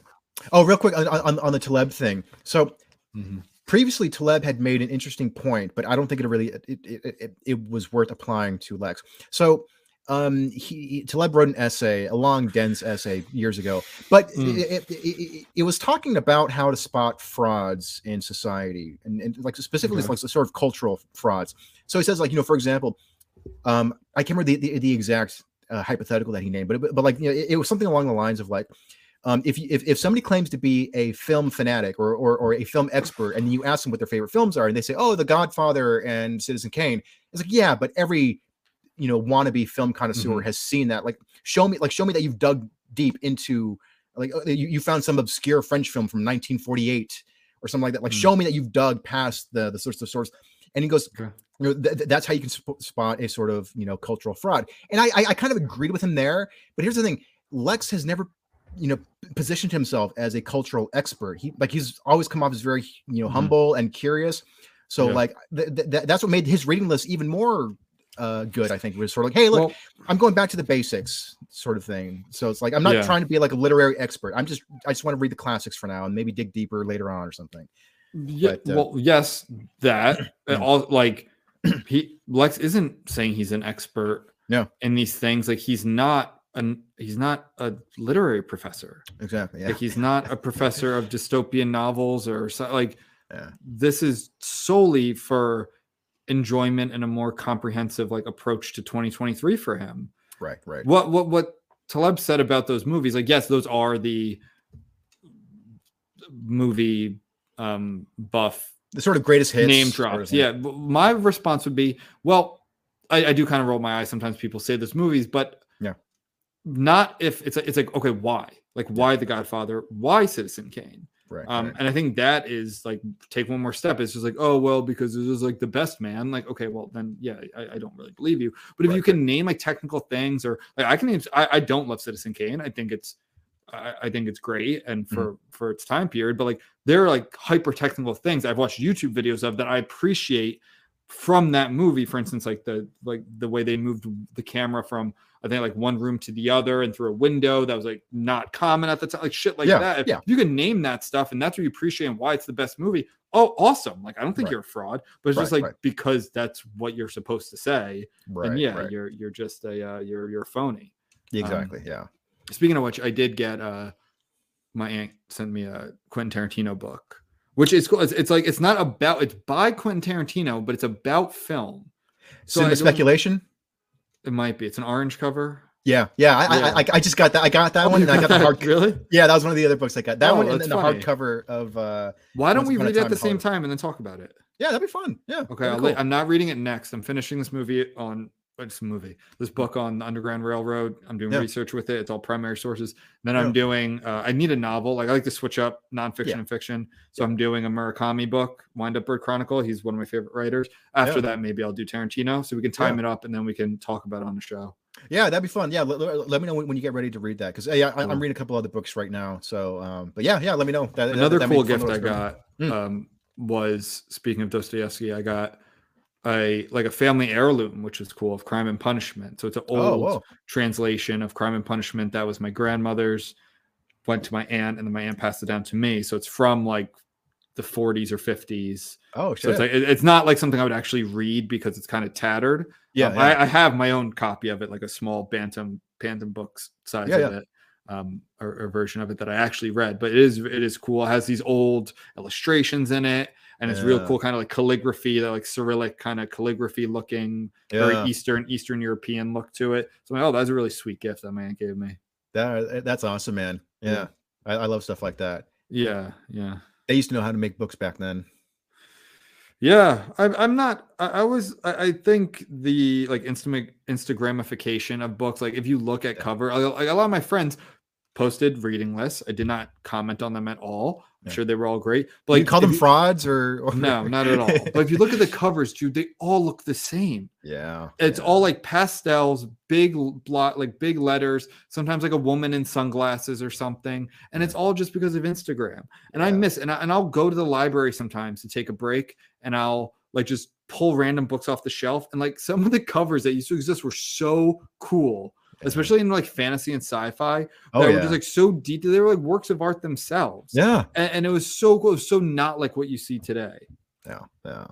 oh real quick on, on, on the taleb thing so Mhm. previously Taleb had made an interesting point, but I don't think it really it, it, it, it was worth applying to Lex. So um he, Taleb wrote an essay, a long dense essay years ago, but Mm. it, it, it, it was talking about how to spot frauds in society and, and like specifically Okay. like the sort of cultural frauds. So he says like you know for example, um I can't remember the the, the exact uh, hypothetical that he named, but but, but like you know it, it was something along the lines of like um, if, you, if if somebody claims to be a film fanatic or, or or a film expert, and you ask them what their favorite films are, and they say, "Oh, The Godfather and Citizen Kane," it's like, yeah, but every you know wannabe film connoisseur has seen that. Like, show me, like, show me that you've dug deep into, like, uh, you, you found some obscure French film from 1948 or something like that. Like, Mm. show me that you've dug past the the source of source. And he goes, Okay. you know, th- th- that's how you can sp- spot a sort of you know cultural fraud. And I, I I kind of agreed with him there. But here's the thing: Lex has never you know positioned himself as a cultural expert he like he's always come off as very you know Mhm. humble and curious so Yeah. like th- th- that's what made his reading list even more uh good i think it was sort of like hey look Well, i'm going back to the basics sort of thing so it's like i'm not Yeah. trying to be like a literary expert i'm just i just want to read the classics for now and maybe dig deeper later on or something yeah, but, uh, well, yes, that and all like he Lex isn't saying he's an expert No. in these things. Like he's not an he's not a literary professor. exactly yeah Like he's not a professor of dystopian novels or so, like Yeah. this is solely for enjoyment and a more comprehensive like approach to 2023 for him. right right What what what Taleb said about those movies, like yes, those are the movie um buff the sort of greatest hits name drops. Yeah. My response would be, well, I, I do kind of roll my eyes. Sometimes people say this movies, but Yeah. not if it's it's like, okay, why? Like why the Godfather? Why Citizen Kane? Right, Um, right. and I think that is like take one more step. It's just like, oh well, because this is like the best man. Like, okay, well then yeah, I, I don't really believe you. But if Right, you can name like technical things or like I can name I, I don't love Citizen Kane. I think it's I, I think it's great and Mm-hmm. for for its time period, but like there are like hyper technical things I've watched YouTube videos of that I appreciate from that movie. For instance, like the like the way they moved the camera from I think like one room to the other and through a window that was like not common at the time, like shit like Yeah, that. If yeah. you can name that stuff and that's what you appreciate and why it's the best movie. Oh, awesome! Like I don't think Right. you're a fraud, but it's just like right. because that's what you're supposed to say. right. and yeah, right. you're you're just a uh, you're you're phony. exactly. yeah. Speaking of which, I did get uh my aunt sent me a Quentin Tarantino book, which is cool. It's, it's like it's not about it's by Quentin Tarantino, but it's about film. So Cinema don't- speculation. It might be. It's an orange cover. Yeah, yeah. I, Yeah. I, I, I just got that. I got that Oh, one. I got the hard. really. Yeah, that was one of the other books I got. That Oh, one and then the funny. hardcover of. uh Why don't we read it at the same time and then talk about it? Yeah, that'd be fun. Yeah. Okay, I'll be let- cool. I'm not reading it next. I'm finishing this movie on what's a movie? This book on the Underground Railroad. I'm doing Yeah. research with it. It's all primary sources. Then Yeah. I'm doing. Uh, I need a novel. Like I like to switch up nonfiction Yeah. and fiction. So I'm doing a Murakami book, Wind Up Bird Chronicle. He's one of my favorite writers. After that, maybe I'll do Tarantino. So we can time it up and then we can talk about it on the show. Yeah, that'd be fun. Yeah, let, let- me know when, when you get ready to read that because yeah, I. I'm reading a couple other books right now. So, um, but yeah, yeah, let me know. That, that- Another that made cool gift I got Mm. um, was speaking of Dostoevsky. I got a like a family heirloom, which was cool of Crime and Punishment. So it's an old Oh, translation of Crime and Punishment that was my grandmother's, went to my aunt, and then my aunt passed it down to me. So it's from like the 40s or 50s. Oh, So it's like it- it's not like something I would actually read because it's kind of tattered. yeah, Um, yeah. I, I have my own copy of it, like a small Bantam Bantam books size Yeah, of yeah. it, um, or, or version of it that I actually read. But it is it is cool. It has these old illustrations in it, and it's real cool, kind of like calligraphy, that like Cyrillic kind of calligraphy looking, yeah. very Eastern Eastern European look to it. So I'm like, oh, that's a really sweet gift that man gave me. That, eh, that's awesome, man. Yeah, Yeah. I, I love stuff like that. Yeah, yeah. They used to know how to make books back then. Yeah, I'm. I'm not. I, I was. I, I think the like Insta Instagramification of books. Like if you look at cover, a lot of my friends posted reading lists. I did not comment on them at all. I'm Yeah. sure they were all great. But Like, you call them you- frauds or, or No, not at all. But if you look at the covers, dude, they all look the same. yeah, It's yeah. all like pastels, big blot, like big letters. Sometimes like a woman in sunglasses or something, and it's all just because of Instagram. And I miss, and I, and I'll go to the library sometimes to take a break, and I'll like just pull random books off the shelf, and like some of the covers that used to exist were so cool, Yeah. Especially in like fantasy and sci-fi. oh that were yeah, just like so detailed. They were like works of art themselves. yeah, and, and it was so cool. Was so not like what you see today. yeah, yeah,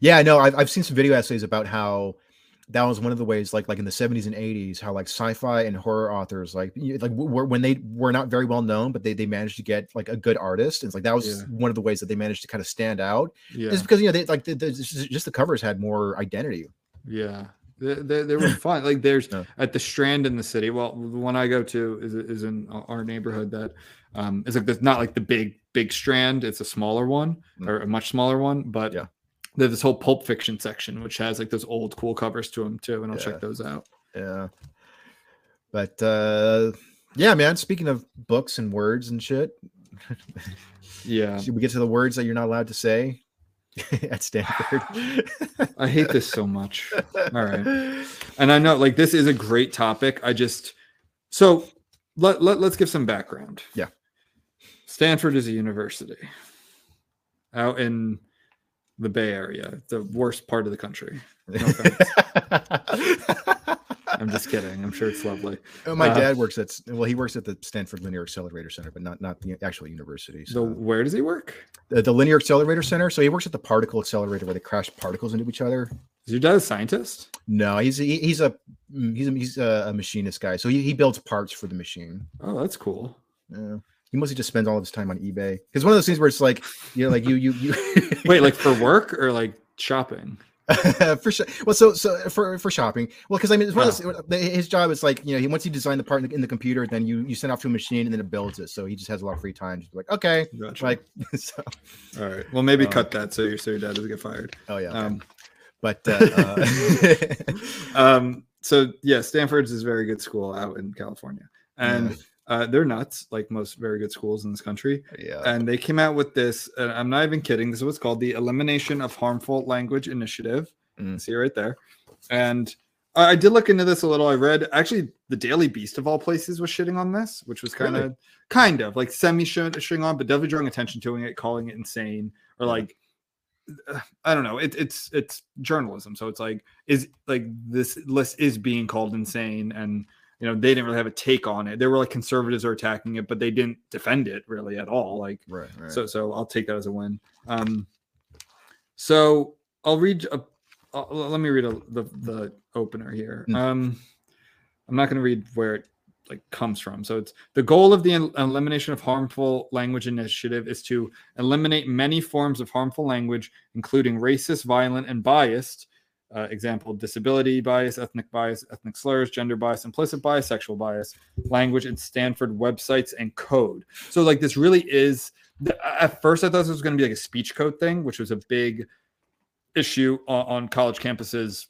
yeah. No, I've I've seen some video essays about how that was one of the ways, like like in the 70s and 80s, how like sci-fi and horror authors, like like were, when they were not very well known, but they they managed to get like a good artist, and it's like that was Yeah. one of the ways that they managed to kind of stand out. Yeah. Is because you know they like the, the, just the covers had more identity. Yeah, they, they, they were fun. Like there's Yeah. at the Strand in the city. Well, the one I go to is is in our neighborhood. That um is like there's not like the big big Strand. It's a smaller one Mm. or a much smaller one. But Yeah. there's this whole Pulp Fiction section, which has like those old cool covers to them too, and I'll Yeah. check those out. Yeah. But uh yeah, man, speaking of books and words and shit, Yeah, should we get to the words that you're not allowed to say at Stanford? I hate this so much. All right. and I know like this is a great topic. I just so let, let let's give some background. Yeah. Stanford is a university out in the Bay Area, the worst part of the country. I'm just kidding. I'm sure it's lovely. Oh, My Uh, dad works at well, he works at the Stanford Linear Accelerator Center, but not not the actual university. So So where does he work? the, the Linear Accelerator Center. So he works at the particle accelerator where they crash particles into each other. Is your dad a scientist? No, he's he, he's a mm, he's a, he's a, a machinist guy. So he, he builds parts for the machine. Oh, that's cool. Yeah. He mostly just spends all of his time on eBay. It's one of those things where it's like, you know, like you you you Wait, like for work or like shopping? for sure. Well, so so for for shopping. Well, because I mean, of Oh. those, his job is like you know he once you design the part in the, in the computer, then you you send off to a machine and then it builds it. So he just has a lot of free time. Just like okay, Gotcha. like so. All right. Well, maybe Um, cut that so your so your dad doesn't get fired. Oh yeah. okay. Um, but uh, uh, um so yeah stanford's is a very good school out in california and Yeah. Uh, they're nuts like most very good schools in this country yeah. and they came out with this and i'm not even kidding this is what's called the elimination of harmful language initiative Mm. see right there and I I did look into this a little. I read actually the Daily Beast of all places was shitting on this, which was kind of, Really? kind of like semi shitting on, but definitely drawing attention to it, calling it insane or like uh, I don't know. It, it's it's journalism, so it's like is like this list is being called insane, and you know they didn't really have a take on it. They were like conservatives are attacking it, but they didn't defend it really at all. Like Right. Right. so, so I'll take that as a win. Um, so I'll read. A, uh, let me read a, the the opener here. Mm. Um, I'm not going to read where it like comes from. So it's the goal of the el- elimination of harmful language initiative is to eliminate many forms of harmful language, including racist, violent, and biased. Uh, example: disability bias, ethnic bias, ethnic slurs, gender bias, implicit bias, sexual bias, language and Stanford websites and code. So like this really is. At first, I thought this was going to be like a speech code thing, which was a big issue on, on college campuses.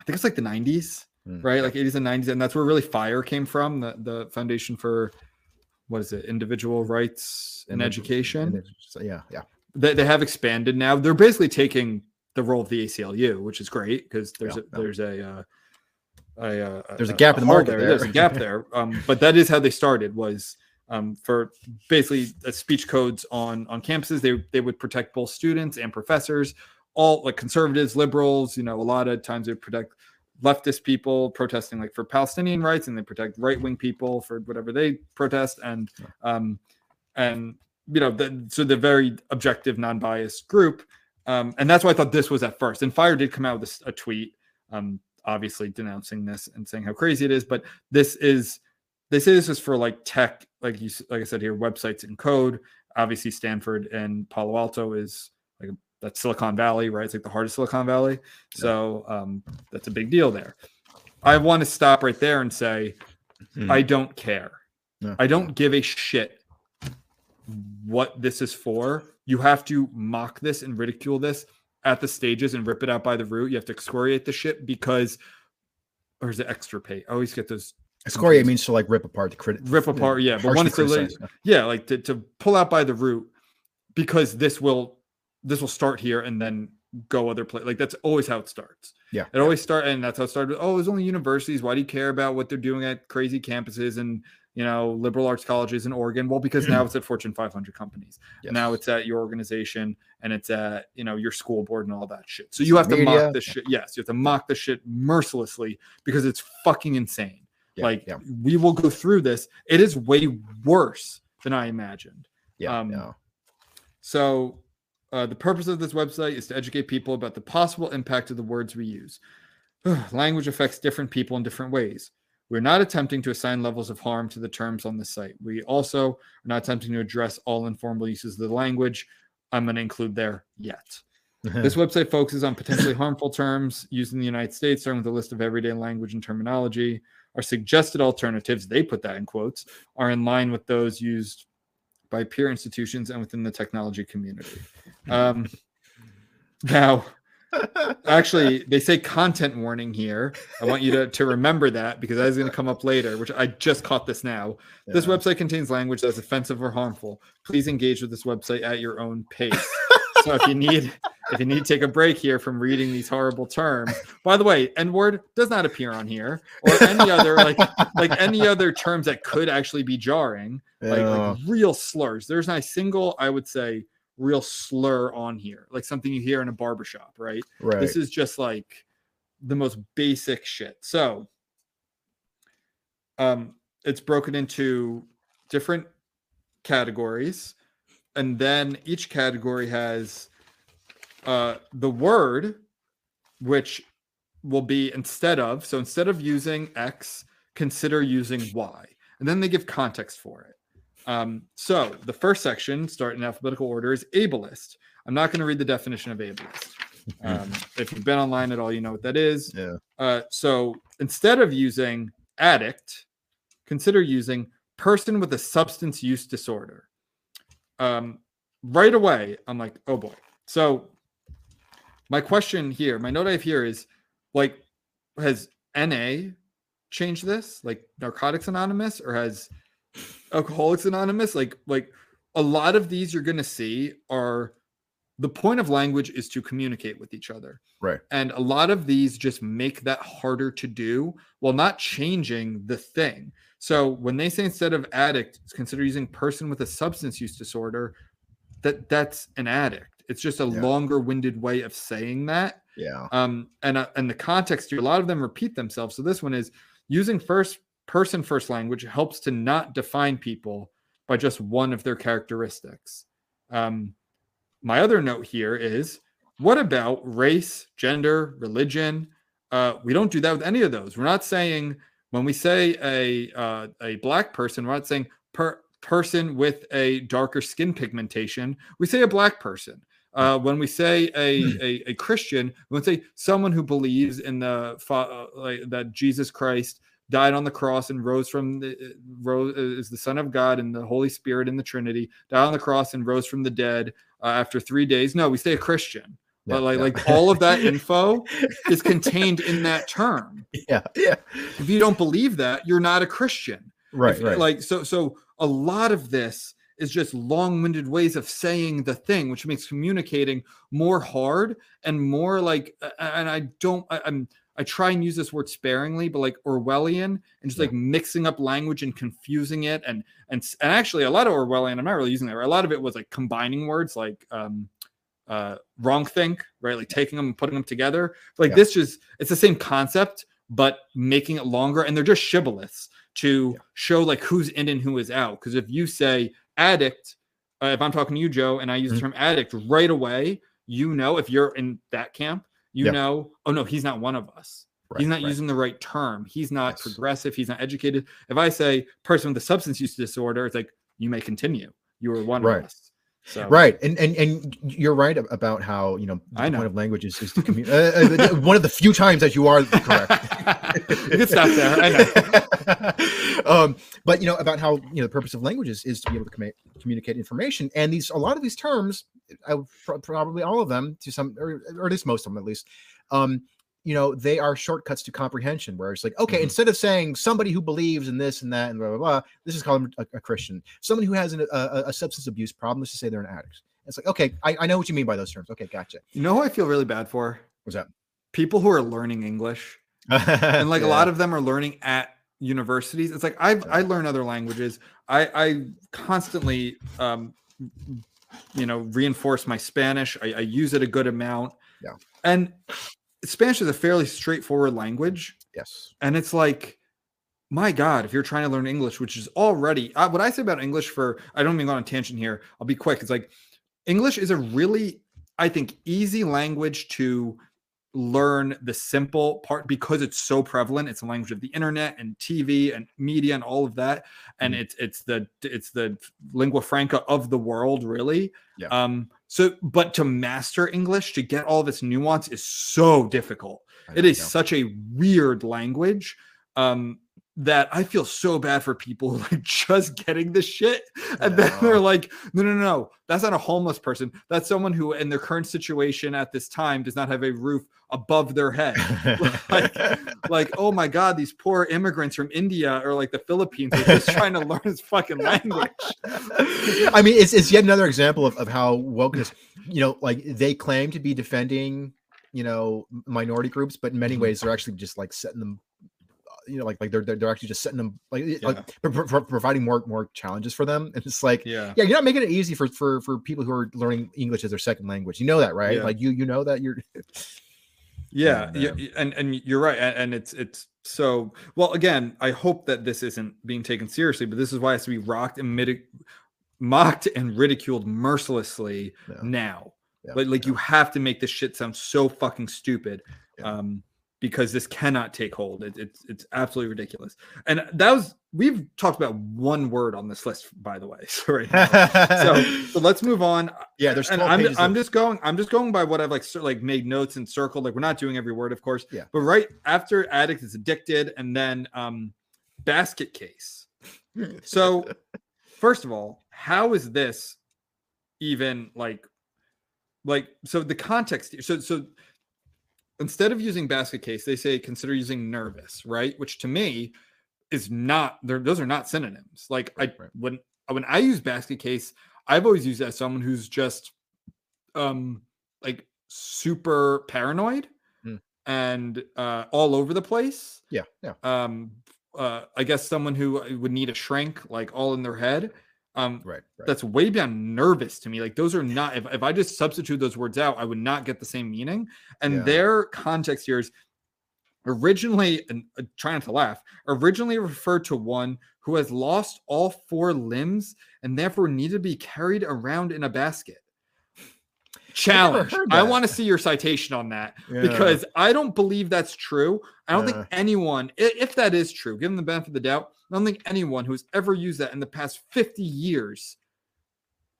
I think it's like the 90s, Mm. right? Like 80s and 90s, and that's where really Fire came from. The the Foundation for what is it? Individual rights and And education and it's just- yeah. Yeah. they, they have expanded now. They're basically taking the role of the ACLU, which is great because there's Yeah, a, there's a, uh, a, uh, There's a gap in the market There's a gap there. Um, but that is how they started. Was um, for basically uh, speech codes on on campuses. They they would protect both students and professors, all like conservatives, liberals. You know, a lot of times they protect leftist people protesting like for Palestinian rights, and they protect right wing people for whatever they protest. And um, and you know, the, so the very objective, non-biased group. Um, and that's why I thought this was at first. And Fire did come out with a tweet, um, obviously denouncing this and saying how crazy it is. But this is this is just for like tech, like you like I said here, websites and code. Obviously, Stanford and Palo Alto is like that's Silicon Valley, right? It's like the heart of Silicon Valley. So um, that's a big deal there. I want to stop right there and say, Hmm. I don't care. Yeah. I don't give a shit what this is for. You have to mock this and ridicule this at the stages and rip it out by the root. You have to excoriate the shit because, or is it extirpate? I always get those Excoriate means to like rip apart the credit. rip apart. Yeah, but is to like, yeah, like to, to pull out by the root because this will this will start here and then go other place. Like that's always how it starts. Yeah. It always start and that's how it started. Oh, it's only universities. Why do you care about what they're doing at crazy campuses and you know liberal arts colleges in Oregon? Well, because now it's at Fortune 500 companies. Yes. Now it's at your organization and it's at you know your school board and all that shit. So you have to mock this shit. Yes, you have to mock the shit mercilessly because it's fucking insane. Yeah, like yeah, we will go through this. It is way worse than I imagined. yeah, um, yeah. So, uh, the purpose of this website is to educate people about the possible impact of the words we use. Language affects different people in different ways. We're not attempting to assign levels of harm to the terms on the site. We also are not attempting to address all informal uses of the language. I'm going to include there yet. This website focuses on potentially harmful terms used in the United States, starting with a list of everyday language and terminology. Our suggested alternatives, they put that in quotes, are in line with those used by peer institutions and within the technology community. Um, now, actually, they say content warning here. I want you to, to remember that because that is going to come up later, which I just caught this now. This website contains language that's offensive or harmful. Please engage with this website at your own pace. so if you need if you need to take a break here from reading these horrible terms, by the way, N word does not appear on here or any other like like any other terms that could actually be jarring, like, like real slurs. There's not a single, I would say, real slur on here, like something you hear in a barbershop, right? right. This is just like the most basic shit. So um it's broken into different categories and then each category has uh the word which will be instead of so instead of using x consider using y and then they give context for it um so the first section start in alphabetical order is ableist i'm not going to read the definition of ableist um, if you've been online at all you know what that is yeah. uh, so instead of using addict, consider using person with a substance use disorder. Um, right away, I'm like, oh boy. So my question here, my note I have here is like, has NA changed this? Like Narcotics Anonymous, or has Alcoholics Anonymous? Like, like a lot of these you're gonna see are the point of language is to communicate with each other. Right. And a lot of these just make that harder to do while not changing the thing. So when they say instead of addict, consider using person with a substance use disorder, that that's an addict. It's just a Yeah. longer-winded way of saying that. Yeah. Um, and uh, and the context here, a lot of them repeat themselves. So this one is using first person first language helps to not define people by just one of their characteristics. Um, my other note here is what about race, gender, religion? Uh, we don't do that with any of those. We're not saying when we say a uh, a black person, we're not saying per person with a darker skin pigmentation. We say a black person. Uh, when we say a, a, a Christian, we would say someone who believes in the uh, that Jesus Christ died on the cross and rose from the rose is the Son of God and the Holy Spirit in the Trinity, died on the cross and rose from the dead uh, after three days. No, we say a Christian. Yeah, but like yeah. like all of that info is contained in that term. Yeah. Yeah. If you don't believe that, you're not a Christian. Right. If- Right. Like so so a lot of this is just long-winded ways of saying the thing, which makes communicating more hard and more like and I don't I, I'm I try and use this word sparingly, but like Orwellian and just Yeah. like mixing up language and confusing it and and and actually a lot of Orwellian, I'm not really using that. A lot of it was like combining words like um uh wrong think, right? Like taking them and putting them together. Like Yeah. this just it's the same concept, but making it longer, and they're just shibboleths to Yeah. show like who's in and who is out. Because if you say addict, uh, if I'm talking to you, Joe, and I use Mhm. the term addict right away, you know if you're in that camp, you know, oh no, he's not one of us. right, he's not right. using the right term. He's not Yes. progressive. He's not educated. If I say person with a substance use disorder, it's like you may continue. You are one Right. of us. So Right, and and and you're right about how you know the I know. point of language is, is to commu- uh, uh, one of the few times that you are correct. can stop there. I know. um, but you know about how you know the purpose of language is, is to be able to commu- communicate information, and these a lot of these terms, I, probably all of them to some, or, or at least most of them at least, um, you know, they are shortcuts to comprehension. Where it's like, okay, Mhm. instead of saying somebody who believes in this and that and blah blah blah, this is called a, a Christian. Someone who has an, a, a- substance abuse problem, let's just say they're an addict. It's like, okay, I, I know what you mean by those terms. Okay, gotcha. You know who I feel really bad for? What's that? People who are learning English. and like a lot of them are learning at universities it's like i've i learn other languages i i constantly um you know reinforce my spanish i, I use it a good amount Yeah. and spanish is a fairly straightforward language. Yes, and it's like my god if you're trying to learn english which is already uh, what i say about english for i don't mean go on a tangent here i'll be quick. It's like english is a really i think easy language to learn the simple part because it's so prevalent. It's a language of the internet and tv and media and all of that. And Mhm. it's it's the it's the lingua franca of the world really. Yeah. um so but to master english to get all of its nuance is so difficult. It is know, such a weird language. Um that I feel so bad for people are just getting the shit. And then they're like, no, no, no, that's not a homeless person. That's someone who, in their current situation at this time, does not have a roof above their head. like, like, oh my God, these poor immigrants from India or like the Philippines are just trying to learn this fucking language. I mean, it's, it's yet another example of, of how wokeness, you know, like they claim to be defending, you know, minority groups, but in many Mhm. ways they're actually just like setting them, you know, like like they're they're, actually just setting them like, Yeah. like pro- pro- providing more more challenges for them. And it's like, Yeah. yeah, you're not making it easy for for for people who are learning English as their second language. You know that, right? Yeah. Like you you know that you're yeah, Yeah, yeah, man. y- and and you're right and, it's it's so well again i hope that this isn't being taken seriously but this is why it has to be rocked and midi- mocked and ridiculed mercilessly Yeah. now like yeah. you have to make this shit sound so fucking stupid um because this cannot take hold. It, it's it's absolutely ridiculous. And that was we've talked about one word on this list by the way so right now. so so let's move on. Yeah, there's and I'm, I'm just going i'm just going by what i've like like made notes and circled. Like we're not doing every word of course. Yeah. but right after addict is addicted and then um basket case. So first of all how is this even like like so the context so so instead of using basket case they say consider using nervous right which to me is not they're those are not synonyms like Right, i right. when when i use basket case i've always used as someone who's just um like super paranoid Mm. and uh all over the place yeah, yeah. um uh i guess someone who uh, would need a shrink like all in their head Um, Right. right. that's way beyond nervous to me. Like those are not. If, if I just substitute those words out, I would not get the same meaning. And Yeah. their context here is originally, and uh, try not to laugh. Originally referred to one who has lost all four limbs and therefore need to be carried around in a basket. Challenge. I want to see your citation on that Yeah. because I don't believe that's true. I don't Yeah. think anyone, if that is true, give them the benefit of the doubt. I don't think anyone who's ever used that in the past 50 years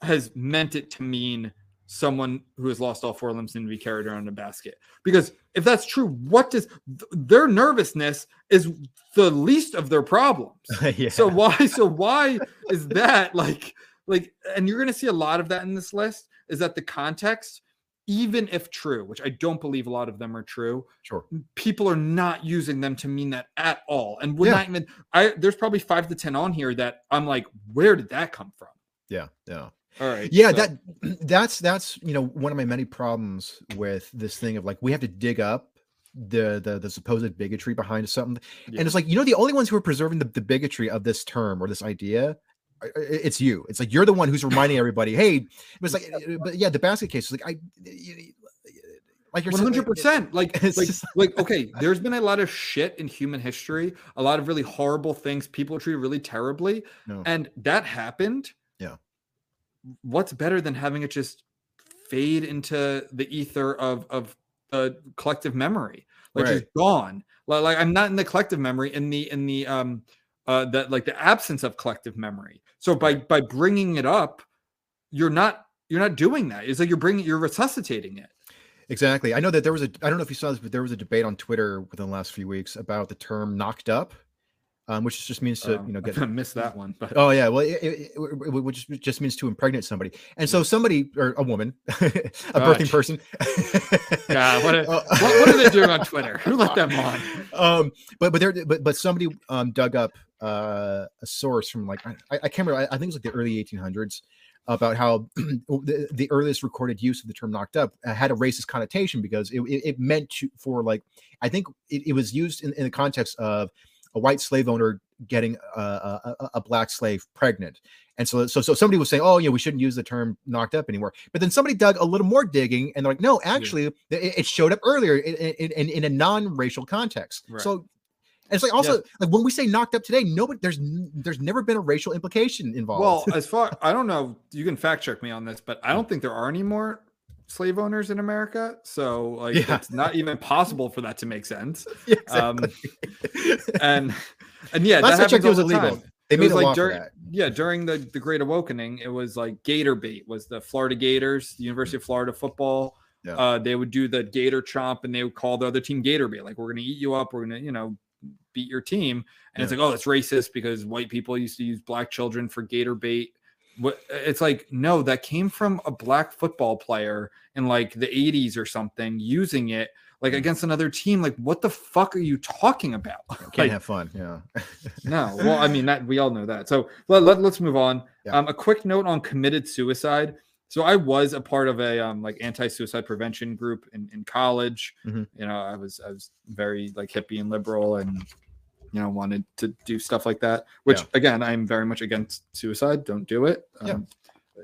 has meant it to mean someone who has lost all four limbs and to be carried around in a basket. Because if that's true, what does th- their nervousness is the least of their problems. yeah. So why so why is that like like and you're going to see a lot of that in this list is that the context even if true, which I don't believe a lot of them are true, sure. people are not using them to mean that at all and would Yeah. not even I there's probably 5 to 10 on here that I'm like where did that come from? Yeah. Yeah. All right. Yeah, so- that that's that's you know one of my many problems with this thing of like we have to dig up the the, the supposed bigotry behind something, Yeah. and it's like you know the only ones who are preserving the, the bigotry of this term or this idea. It's you. It's like you're the one who's reminding everybody, "Hey," it was like, uh, but yeah, the basket case is like I, like you're hundred percent. Like, it's like, like, okay. There's been a lot of shit in human history. A lot of really horrible things. People treat really terribly, No. and that happened. Yeah. What's better than having it just fade into the ether of of the collective memory, like just gone? Like, like I'm not in the collective memory. In the in the um uh that like the absence of collective memory. So by by bringing it up, you're not you're not doing that. It's like you're bringing you're resuscitating it. Exactly. I know that there was a. I don't know if you saw this, but there was a debate on Twitter within the last few weeks about the term "knocked up," um, which just means to Um, you know get I missed that one, but Oh yeah, well, it, it, it, would just, means to impregnate somebody, and so somebody or a woman, a birthing person. God, what, a- Uh, what, what are they doing on Twitter? Who let them on? um, but but there, but but somebody um dug up uh, a source from like I, I can't remember. I, I think it was like the early 1800s about how the, the earliest recorded use of the term "knocked up" uh, had a racist connotation because it, it, it meant to for like I think it, it was used in, in the context of a white slave owner getting a, a, a- black slave pregnant. And so, so, so somebody was saying, "Oh, yeah, we shouldn't use the term knocked up anymore." But then somebody dug a little more digging, and they're like, "No, actually, it, it showed up earlier in, in, in, in a non-racial context." Right. So, and it's like also like when we say knocked up today, nobody there's there's never been a racial implication involved. Well, as far I don't know, you can fact check me on this, but I don't think there are any more slave owners in America. So like Yeah. it's not even possible for that to make sense. Um, exactly. and and yeah, Last that happens it was the illegal. time. they It made was like during yeah during the the Great Awakening, it was like Gator bait was the Florida Gators, the University of Florida football. Yeah. Uh, they would do the Gator chomp, and they would call the other team Gator bait, like we're gonna eat you up, we're gonna you know beat your team, and it's like oh it's racist because white people used to use black children for Gator bait. What it's like no, that came from a black football player in like the 80s or something using it like against another team. Like what the fuck are you talking about? Can't Like, have fun. Yeah. no, well, I mean that we all know that. So let, let, us move on. Yeah. Um, a quick note on committed suicide. So I was a part of a um, like anti-suicide prevention group in, in college. Mhm. You know, I was I was very like hippie and liberal and you know wanted to do stuff like that. Which Yeah. again, I'm very much against suicide. Don't do it. Yeah. Um,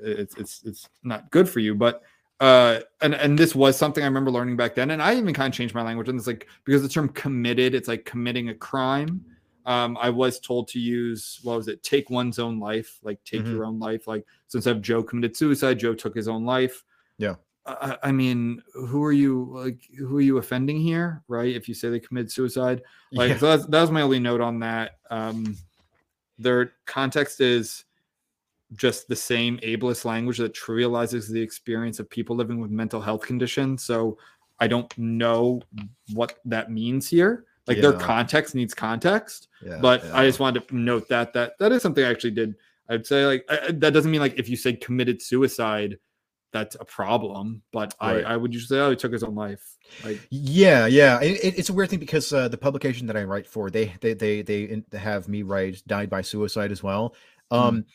it's it's it's not good for you. But uh and and this was something I remember learning back then. And I even kind of changed my language and it's like because the term committed, it's like committing a crime um, I was told to use what was it? Take one's own life, like take Mhm. your own life. Like since I've Joe committed suicide, Joe took his own life. Yeah. I, I mean, who are you like? Who are you offending here, right? If you say they committed suicide, like Yeah. so that's, that was my only note on that. Um, their context is just the same ableist language that trivializes the experience of people living with mental health conditions. So I don't know what that means here. Like their context needs context Yeah, but yeah. I just wanted to note that that that is something I actually did. I'd say like I, that doesn't mean like if you said committed suicide, that's a problem. But Right. I I would usually say oh he took his own life. Like Yeah, yeah. It, it- it's a weird thing because uh, the publication that I write for, they they they they have me write "died by suicide" as well. Um,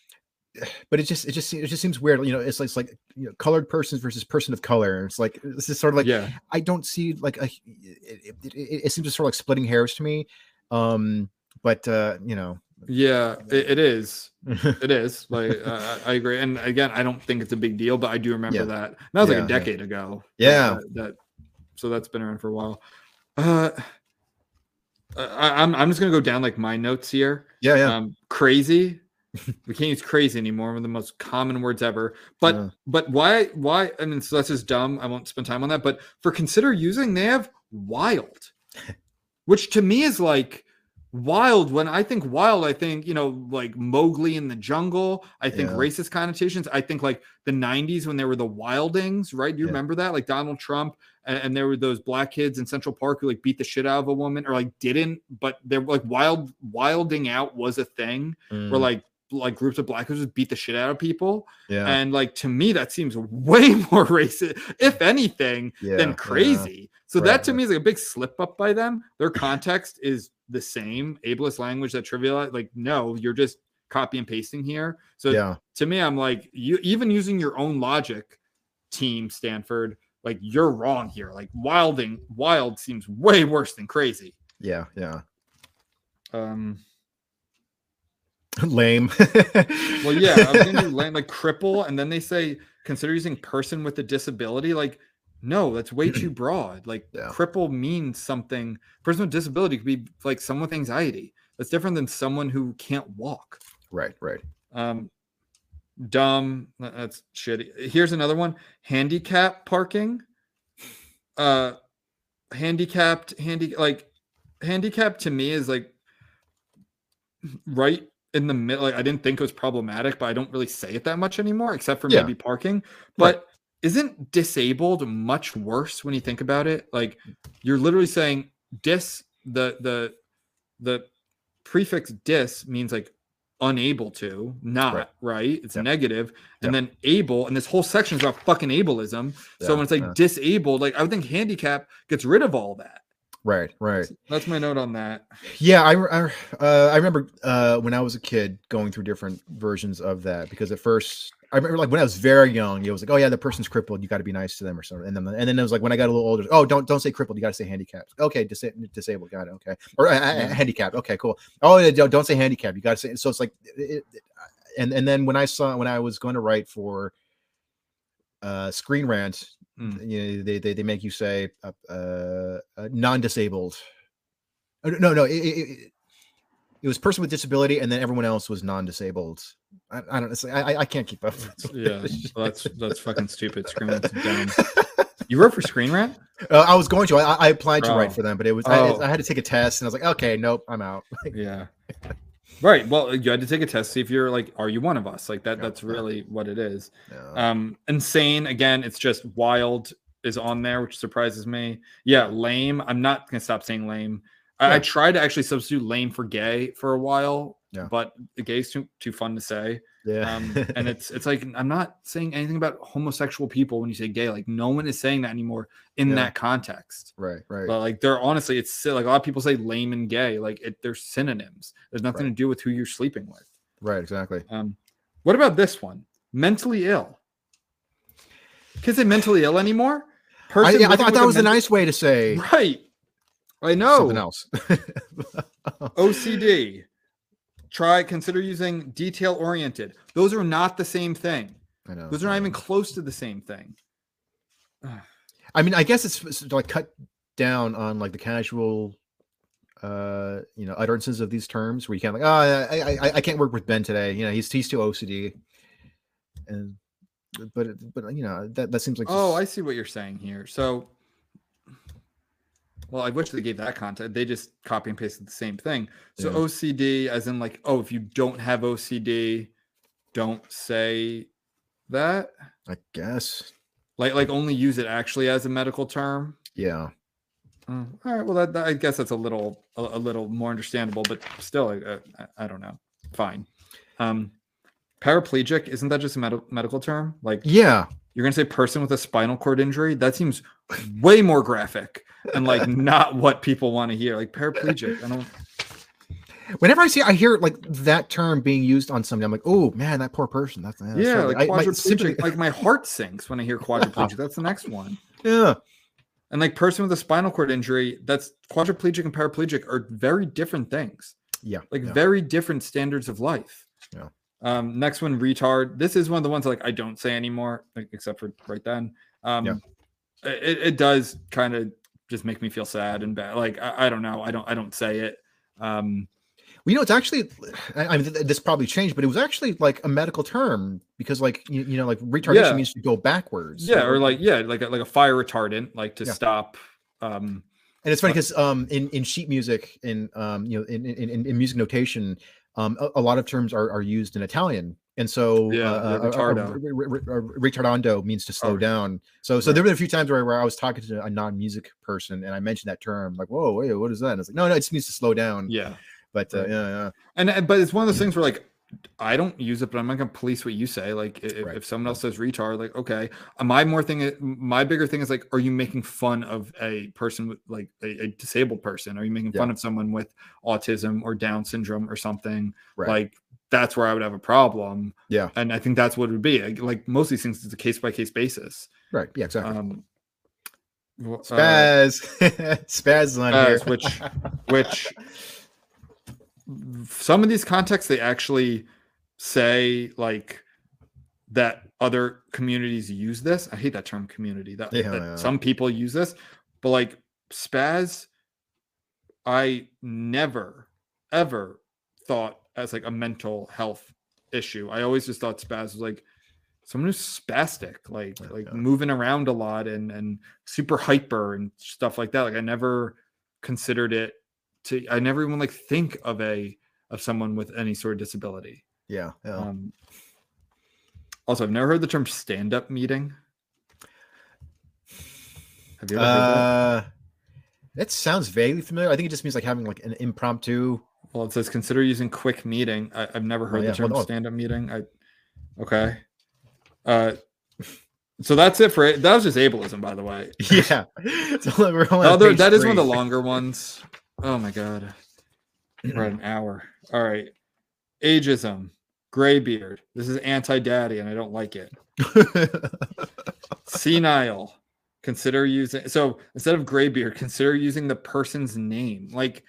but it just it just it just seems weird. You know, it's like it's like you know, colored persons versus person of color. It's like this is sort of like yeah I don't see like a, it, it, it, seems to sort of like splitting hairs to me. Um, but uh, you know, Yeah, it, it is. It is. Like uh, I agree. And again, I don't think it's a big deal, but I do remember Yeah. that. That was like Yeah, a yeah. decade ago. Yeah. That, that- so that's been around for a while. Uh, I, I'm I'm just gonna go down like my notes here. yeah, yeah. Um, crazy. we can't use crazy anymore. One of the most common words ever. But Yeah. but why why? I mean, so that's just dumb. I won't spend time on that. But for consider using, they have wild, which to me is like wild. When I think wild, I think you know like Mowgli in the jungle. I think Yeah. racist connotations. I think like the '90s when there were the Wildings, right? Do you Yeah. remember that? Like Donald Trump. And, and there were those black kids in Central Park who like beat the shit out of a woman or like didn't, but they're like wild wilding out was a thing where Mm, like like groups of black would beat the shit out of people. yeah, And like to me, that seems way more racist, if anything, yeah, than yeah. crazy. So Right, that to me is like a big slip up by them. Their context is the same ableist language that trivial. Like, no, you're just copy and pasting here. So Yeah, to me, I'm like, you even using your own logic, team Stanford, like you're wrong here. Like wilding, wild seems way worse than crazy. yeah, yeah. Um, Lame. Well, yeah, I was gonna do lame, like cripple, and then they say consider using person with a disability. Like, no, that's way too broad. Like, Yeah. cripple means something. Person with disability could be like someone with anxiety. That's different than someone who can't walk. right, right. Um, dumb. That's shitty. Here's another one: handicap parking. Uh, handicapped, handy like handicap to me is like right in the middle. Like I didn't think it was problematic, but I don't really say it that much anymore, except for Yeah. maybe parking. Right. But isn't disabled much worse when you think about it? Like you're literally saying dis the the the prefix dis means like unable to, not right. It's Yep. negative. and then able, and this whole section is about fucking ableism. so when it's like yeah. disabled, like I would think handicap gets rid of all that. Right, right. That's my note on that. Yeah, I I, uh, I remember uh, when I was a kid going through different versions of that because at first I remember like when I was very young, it was like, oh yeah, the person's crippled, you got to be nice to them or something. And then and then it was like when I got a little older, oh don't don't say crippled, you got to say handicapped. Okay, dis- disabled, got it. Okay, or uh, Yeah. handicapped. Okay, cool. Oh, yeah, don't don't say handicapped, you got to say. So it's like, it, it- and and then when I saw when I was going to write for uh Screen Rant, Mm. you know, they they, they make you say uh, uh, uh, non-disabled. Oh, no, no, it, it, it, was person with disability, and then everyone else was non-disabled. I, I don't. I, I- I can't keep up. Yeah, well, that's that's fucking stupid. Screen Rant's dumb. You wrote for Screen Rant? Uh, I was going to. I, I applied to Oh. write for them, but it was Oh. I, I had to take a test, and I was like, okay, nope, I'm out. Yeah. Right. Well, you had to take a test, see if you're like, are you one of us? Like that. Yeah, That's really what it is. no. Um, insane. Again, it's just wild is on there, which surprises me. Yeah, lame. I'm not gonna stop saying lame. I, I tried to actually substitute lame for gay for a while, Yeah. but gay is too too fun to say. Yeah, Um, and it's it's like I'm not saying anything about homosexual people when you say gay. Like no one is saying that anymore in Yeah. that context. right, right. But like they're honestly, it's like a lot of people say lame and gay. Like it, they're synonyms. There's nothing Right. to do with who you're sleeping with. right, exactly. Um, what about this one? Mentally ill. Can't say mentally ill anymore. I, yeah, I thought that was a nice way to say right. I know. something else. OCD. Try consider using detail oriented. Those are not the same thing. I know. Those are not even close to the same thing. I mean, I guess it's, it's to, like cut down on like the casual, uh, you know, utterances of these terms where you can't like, oh, I, I, I can't work with Ben today. You know, he's he's too OCD, and but but you know that that seems like Oh, I see what you're saying here. So, well, I wish they gave that content. They just copy and pasted the same thing. So Yeah. OCD, as in like, oh, if you don't have OCD, don't say that. I guess Like, like only use it actually as a medical term. yeah Oh, all right. Well, that, that- I guess that's a little a, a little more understandable, but still, I, I, I don't know. Fine. Um, paraplegic isn't that just a med- medical term? Like yeah you're gonna say person with a spinal cord injury? That seems way more graphic and like not what people want to hear. Like paraplegic. I don't. whenever I see I hear like that term being used on somebody, I'm like, oh man, that poor person. That's, that's yeah, like I- my quadriplegic. sympathy- like my heart sinks when I hear quadriplegic. That's the next one. yeah And like person with a spinal cord injury, that's quadriplegic and paraplegic are very different things. Yeah. like yeah. very different standards of life. Yeah. Um, next one, retard. This is one of the ones like I don't say anymore, except for right then. Um, Yeah. it, it does kind of just make me feel sad and bad. Like I, I don't know, I don't I don't say it. Um, Well, you know, it's actually, I mean, this probably changed, but it was actually like a medical term because, like, you, you know, like retardation Yeah. means to go backwards. yeah, or like yeah, like a, like a fire retardant, like to Yeah. stop. Um, and it's funny because um, in in sheet music, in um, you know, in, in, in music notation, um, a, a lot of terms are, are used in Italian, and so Yeah, uh, yeah, uh, uh, uh, re- retardando means to slow Oh, down. So, so right. there were a few times where, where I was talking to a non-music person, and I mentioned that term, like, "Whoa, wait, what is that?" And it's like, "No, no, it just means to slow down." yeah, But uh, yeah, yeah, and uh, but it's one of those things where like I don't use it, but I'm not gonna police what you say. Like if, Right. if someone else says retard, like okay, Uh, my more thing, my bigger thing is like, are you making fun of a person with like a, a disabled person? Are you making fun of someone with autism or Down syndrome or something? right. Like that's where I would have a problem. Yeah. and I think that's what it would be. Like, most of these things, it's a case by case basis. right, yeah, exactly. Um, wh- uh, Spaz, Spaz is on here. Which which some of these contexts they actually say like that other communities use this. I hate that term community. That, Yeah, that yeah. some people use this, but like spaz, I never ever thought as like a mental health issue. I always just thought spaz was like someone who's spastic, like Yeah, like moving around a lot and and super hyper and stuff like that. Like I never considered it to I never even like think of a of someone with any sort of disability. yeah, yeah. Um also I've never heard the term stand-up meeting. Have you ever heard that? Uh, that sounds vaguely familiar. I think it just means like having like an impromptu. Well, it says consider using quick meeting. I, I've never heard yeah. the term Well, oh. stand-up meeting. I okay. Uh so that's it for it. That was just ableism, by the way. Yeah, so we're only Other that is one of the longer ones. Oh my god. We're at an hour. All right. Ageism, graybeard. This is anti-daddy, and I don't like it. Senile. Consider using so instead of graybeard, consider using the person's name. Like,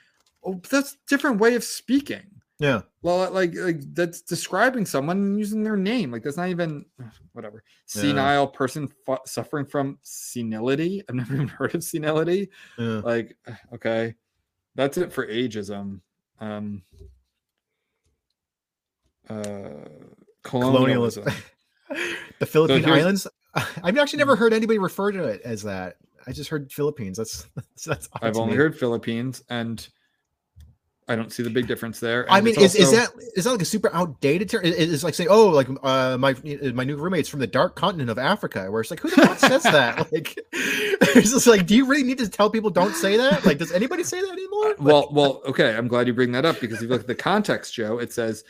oh, that's a different way of speaking. yeah, Well, like, like that's describing someone using their name. Like that's not even whatever. Senile person fu- suffering from senility. I've never even heard of senility. yeah. Like, okay, that's it for ageism. Um, uh, Colonialism. colonialism. the Philippine here's- Islands. I've actually never heard anybody refer to it as that. I just heard Philippines. That's that's. that's I've only me. heard Philippines, and I don't see the big difference there. I mean, is, is that is that like a super outdated term? It- It's like saying, "Oh, like uh, my my new roommate's from the dark continent of Africa," where it's like, who the fuck says that? Like, it's just like, do you really need to tell people don't say that? Like, does anybody say that anymore? Like, well, well, okay. I'm glad you bring that up because if you look at the context, Joe, it says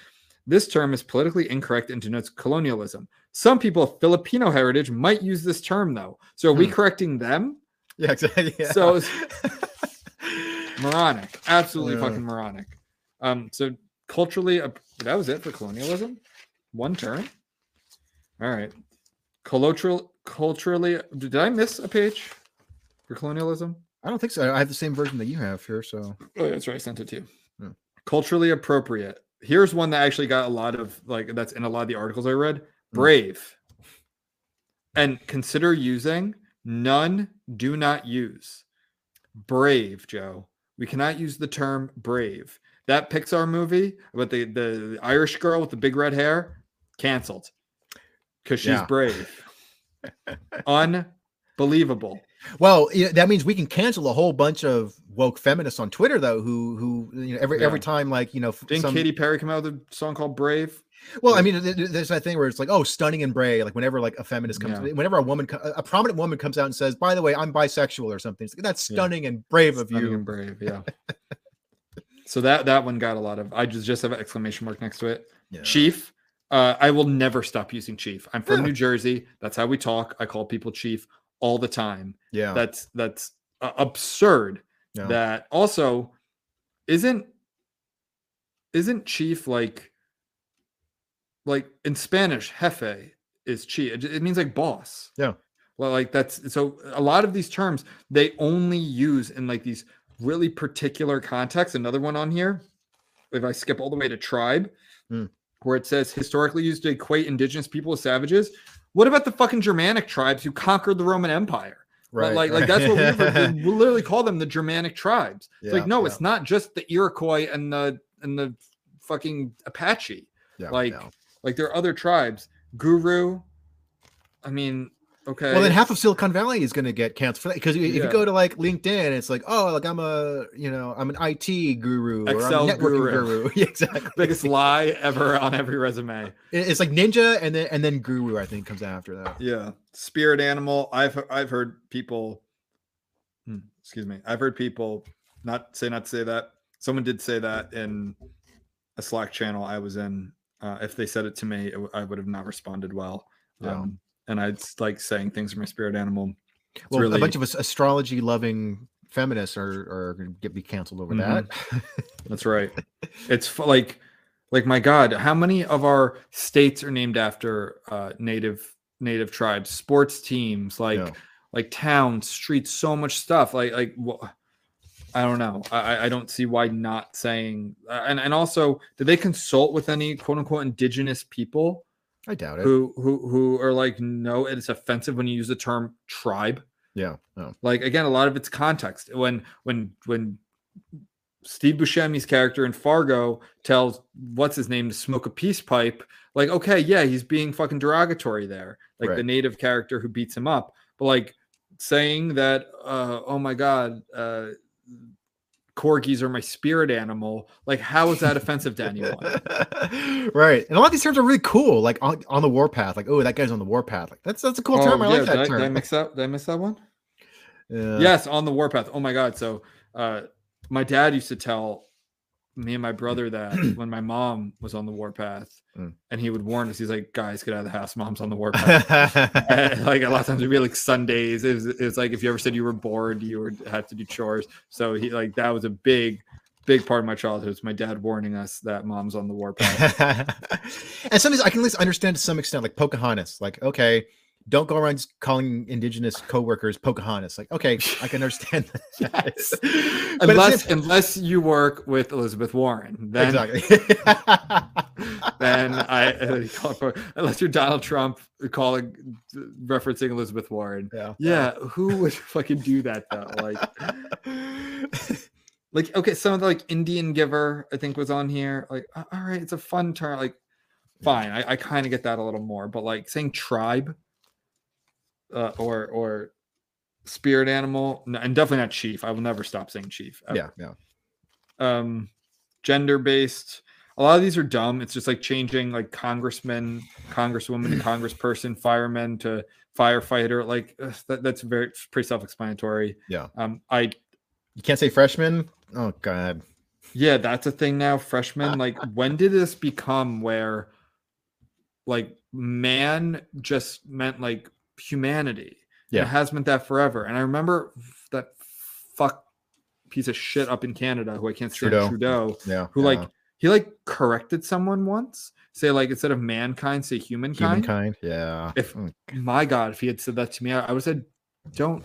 this term is politically incorrect and denotes colonialism. Some people of Filipino heritage might use this term though. So are we Hmm. correcting them? yeah, exactly. Yeah. So moronic, absolutely Yeah. fucking moronic. Um, so culturally, ap- that was it for colonialism. One term. All right. Cultural, culturally, did I miss a page for colonialism? I don't think so. I have the same version that you have here. So Oh, that's right. I sent it to you. Hmm. Culturally appropriate. Here's one that actually got a lot of like that's in a lot of the articles I read. Hmm. Brave. And consider using none do not use. Brave, Joe. We cannot use the term brave. That Pixar movie about the, the, Irish girl with the big red hair, canceled. Because she's Yeah. brave. Unbelievable. Well, yeah, that means we can cancel a whole bunch of woke feminists on Twitter, though. Who, who, you know, every Yeah. every time, like, you know, Didn't some, Katy Perry come out with a song called Brave? Well, I mean, th- th- there's that thing where it's like, oh, stunning and brave. Like, whenever like a feminist comes, Yeah. whenever a woman, a prominent woman comes out and says, "By the way, I'm bisexual" or something, like that's Yeah. stunning and brave of Stunning you. and brave, yeah. so that that one got a lot of. I just just have an exclamation mark next to it. Yeah. Chief. Uh, I will never stop using chief. I'm from Yeah. New Jersey. That's how we talk. I call people chief all the time. Yeah. That's that's uh, absurd. yeah. That also isn't isn't chief like like in Spanish jefe is chi. It, it means like boss. Yeah. Well, like that's so a lot of these terms they only use in like these really particular contexts. Another one on here if I skip all the way to tribe, Hmm. where it says historically used to equate indigenous people with savages. What about the fucking Germanic tribes who conquered the Roman Empire? Right. like, like that's what we, we literally call them the Germanic tribes. It's Yeah, like, no, yeah. it's not just the Iroquois and the and the fucking Apache. Yeah, like, yeah. Like there are other tribes. Guru. I mean, okay. Well, then half of Silicon Valley is going to get canceled for that because if Yeah. you go to like LinkedIn, it's like, oh, like I'm a, you know, I'm an IT guru or I'm Excel a networking guru. guru. Yeah, exactly. biggest lie ever on every resume. It's like ninja and then and then guru. I think comes after that. Yeah, spirit animal. I've I've heard people. Hmm, excuse me. I've heard people not say not to say that. Someone did say that in a Slack channel I was in. Uh, if they said it to me, it w- I would have not responded well. Yeah. Um, and I'd like saying things from my spirit animal. It's Well, really a bunch of us astrology loving feminists are are going to get be canceled over Mhm. that. That's right. It's f- like, like my God, how many of our states are named after uh, native native tribes, sports teams, like Yeah. like towns, streets, so much stuff. Like like wha- I don't know. I I- don't see why not saying. Uh, and and also, did they consult with any quote unquote indigenous people I doubt it. who who who are like, no, it's offensive when you use the term tribe Yeah. No. like again a lot of it's context when when when steve buscemi's character in fargo tells what's his name to smoke a peace pipe like okay yeah he's being fucking derogatory there like the native character who beats him up but like saying that uh oh my god uh corgis are my spirit animal like how is that offensive to anyone right. And a lot of these terms are really cool, like on, on the warpath. Like, oh, that guy's on the warpath. Like that's that's a cool term. I Oh, like that did, I, term. did I mix up did i miss that one Yeah. yes on the warpath oh my god so uh my dad used to tell me and my brother that when my mom was on the warpath Mm. and he would warn us he's like guys get out of the house mom's on the warpath like a lot of times it'd be like sundays it was, it was like if you ever said you were bored you would have to do chores so he like that was a big big part of my childhood was my dad warning us that mom's on the warpath and sometimes I can at least understand to some extent, like Pocahontas. Like, okay, don't go around calling indigenous coworkers Pocahontas. Like, okay, I can understand that. Yes. But at the unless unless you work with elizabeth warren then exactly. then I uh, for- unless you're Donald Trump calling referencing Elizabeth Warren. yeah. Yeah, who would fucking do that though? Like, like okay, some of the like Indian giver I think was on here. Like, all right, it's a fun term. Like, fine, I, I kind of get that a little more, but like saying tribe, uh, or or spirit animal, no, and definitely not chief. I will never stop saying chief. ever yeah, yeah. um gender based a lot of these are dumb it's just like changing like congressman congresswoman to congressperson fireman to firefighter like that, that's very pretty self-explanatory Yeah. um i You can't say freshman. Oh God. yeah that's a thing now freshman like when did this become where like man just meant like humanity Yeah. it has meant that forever and i remember that fuck piece of shit up in canada who i can't stand Trudeau. trudeau Yeah. who yeah. like he like corrected someone once say like instead of mankind say humankind, humankind. Yeah. If- Mm. my god if he had said that to me i, I would have said don't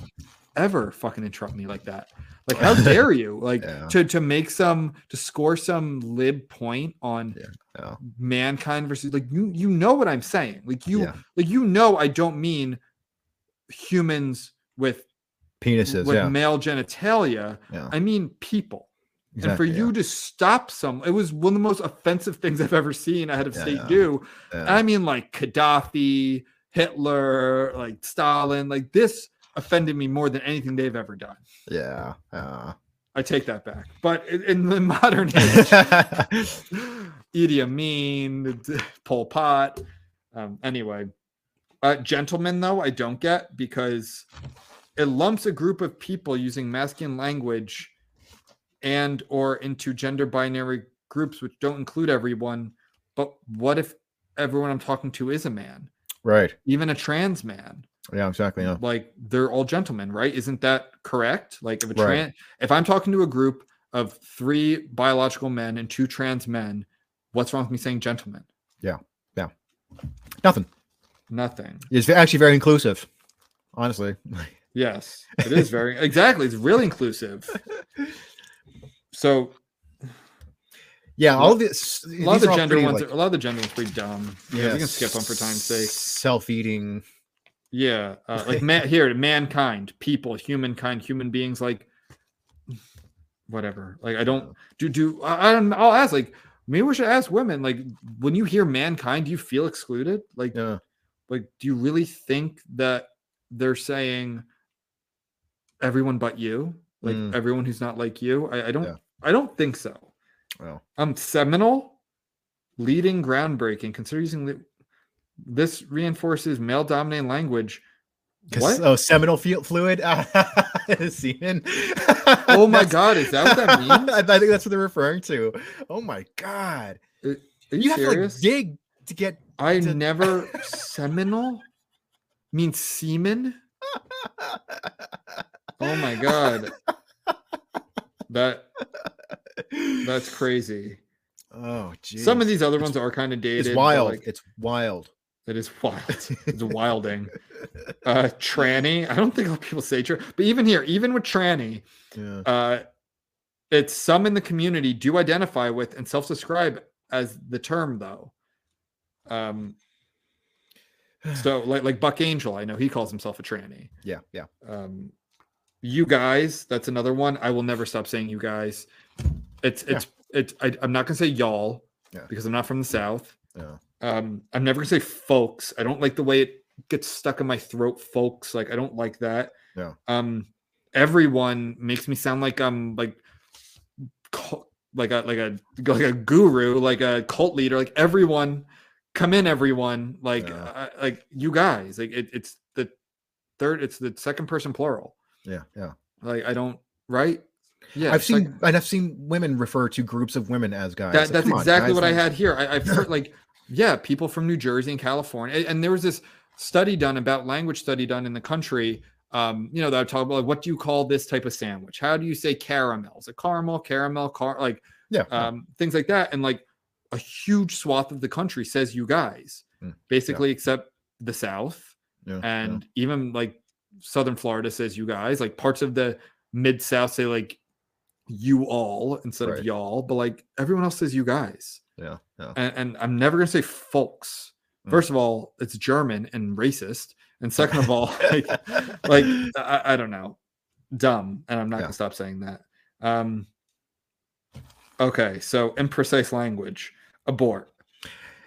ever fucking interrupt me like that like how dare you like Yeah. to to make some to score some lib point on Yeah, yeah. mankind versus like you you know what i'm saying like you like you know i don't mean humans with penises. with yeah. male genitalia yeah. i mean people and for exactly, you to stop some, it was one of the most offensive things I've ever seen a head of state do. I mean, like Gaddafi, Hitler, like Stalin, like this offended me more than anything they've ever done. yeah. yeah. I take that back. But in, in the modern age, Idi Amin, Pol Pot. Um, anyway, uh, gentlemen, though, I don't get because it lumps a group of people using masculine language and or into gender binary groups which don't include everyone. But what if everyone I'm talking to is a man, right. even a trans man? Yeah. Exactly. Yeah. Like they're all gentlemen, right? Isn't that correct? Like if a Right. trans, if I'm talking to a group of three biological men and two trans men, what's wrong with me saying gentlemen? Yeah. Yeah. Nothing. Nothing. It's actually very inclusive. Honestly. Yes, it is very exactly. It's really inclusive. So Yeah, all of this. A lot of the gender ones, Like, are, a lot of the gender ones are pretty dumb. Yeah, we can skip them for time's sake. Self-eating. Yeah, uh, like man, here, mankind, people, humankind, human beings, like whatever. Like I don't do do. I. I'll ask. Like maybe we should ask women. Like when you hear mankind, do you feel excluded? Like Yeah. like do you really think that they're saying everyone but you? Like Mm. everyone who's not like you? I, I don't. Yeah. I don't think so. Well, I'm seminal, leading, groundbreaking. Consider using the, this reinforces male dominating language. What? Oh, seminal flu- fluid. Semen. Oh my god, is that what that means? I think that's what they're referring to. Oh my god. Are you, You, have to like dig to get. I to- never seminal means semen. Oh my god, that that's crazy. Oh, geez. Some of these other ones are kind of dated. It's wild. Like, it's wild. It is wild. It's wilding. Uh, tranny. I don't think a lot of people say tra- but even here, even with tranny, Yeah. uh, it's some in the community do identify with and self-describe as the term though. Um, so like like Buck Angel, I know he calls himself a tranny. Yeah. Yeah. Um, you guys, that's another one. I will never stop saying you guys. It's Yeah. it's it's. I, I'm not gonna say y'all Yeah. because I'm not from the south. Yeah. Um, I'm never gonna say folks. I don't like the way it gets stuck in my throat, folks. Like I don't like that. Yeah. Um, everyone makes me sound like I'm like, like a like a like a guru, like a cult leader. Like everyone, come in, everyone. Like Yeah. uh, like you guys. Like it, it's the third. It's the second person plural. Yeah. Yeah. Like I don't right. Yeah, I've seen and I've seen women refer to groups of women as guys. that, Like, that's come on, exactly guys, what I had here. I, I've heard like, yeah, people from New Jersey and California, and, and there was this study done about language study done in the country. Um, you know, that I talk about like, what do you call this type of sandwich? How do you say caramel? Is it caramel, caramel, car like Yeah. yeah. um, things like that? And like a huge swath of the country says you guys, Mm, basically, except the South yeah, yeah. and even like southern florida says you guys like parts of the mid south say like you all instead Right. of y'all but like everyone else says you guys yeah. Yeah. and, and i'm never going to say folks Mm. first of all it's german and racist and second of all like like I, I don't know dumb and i'm not Yeah. going to stop saying that um okay so imprecise language abort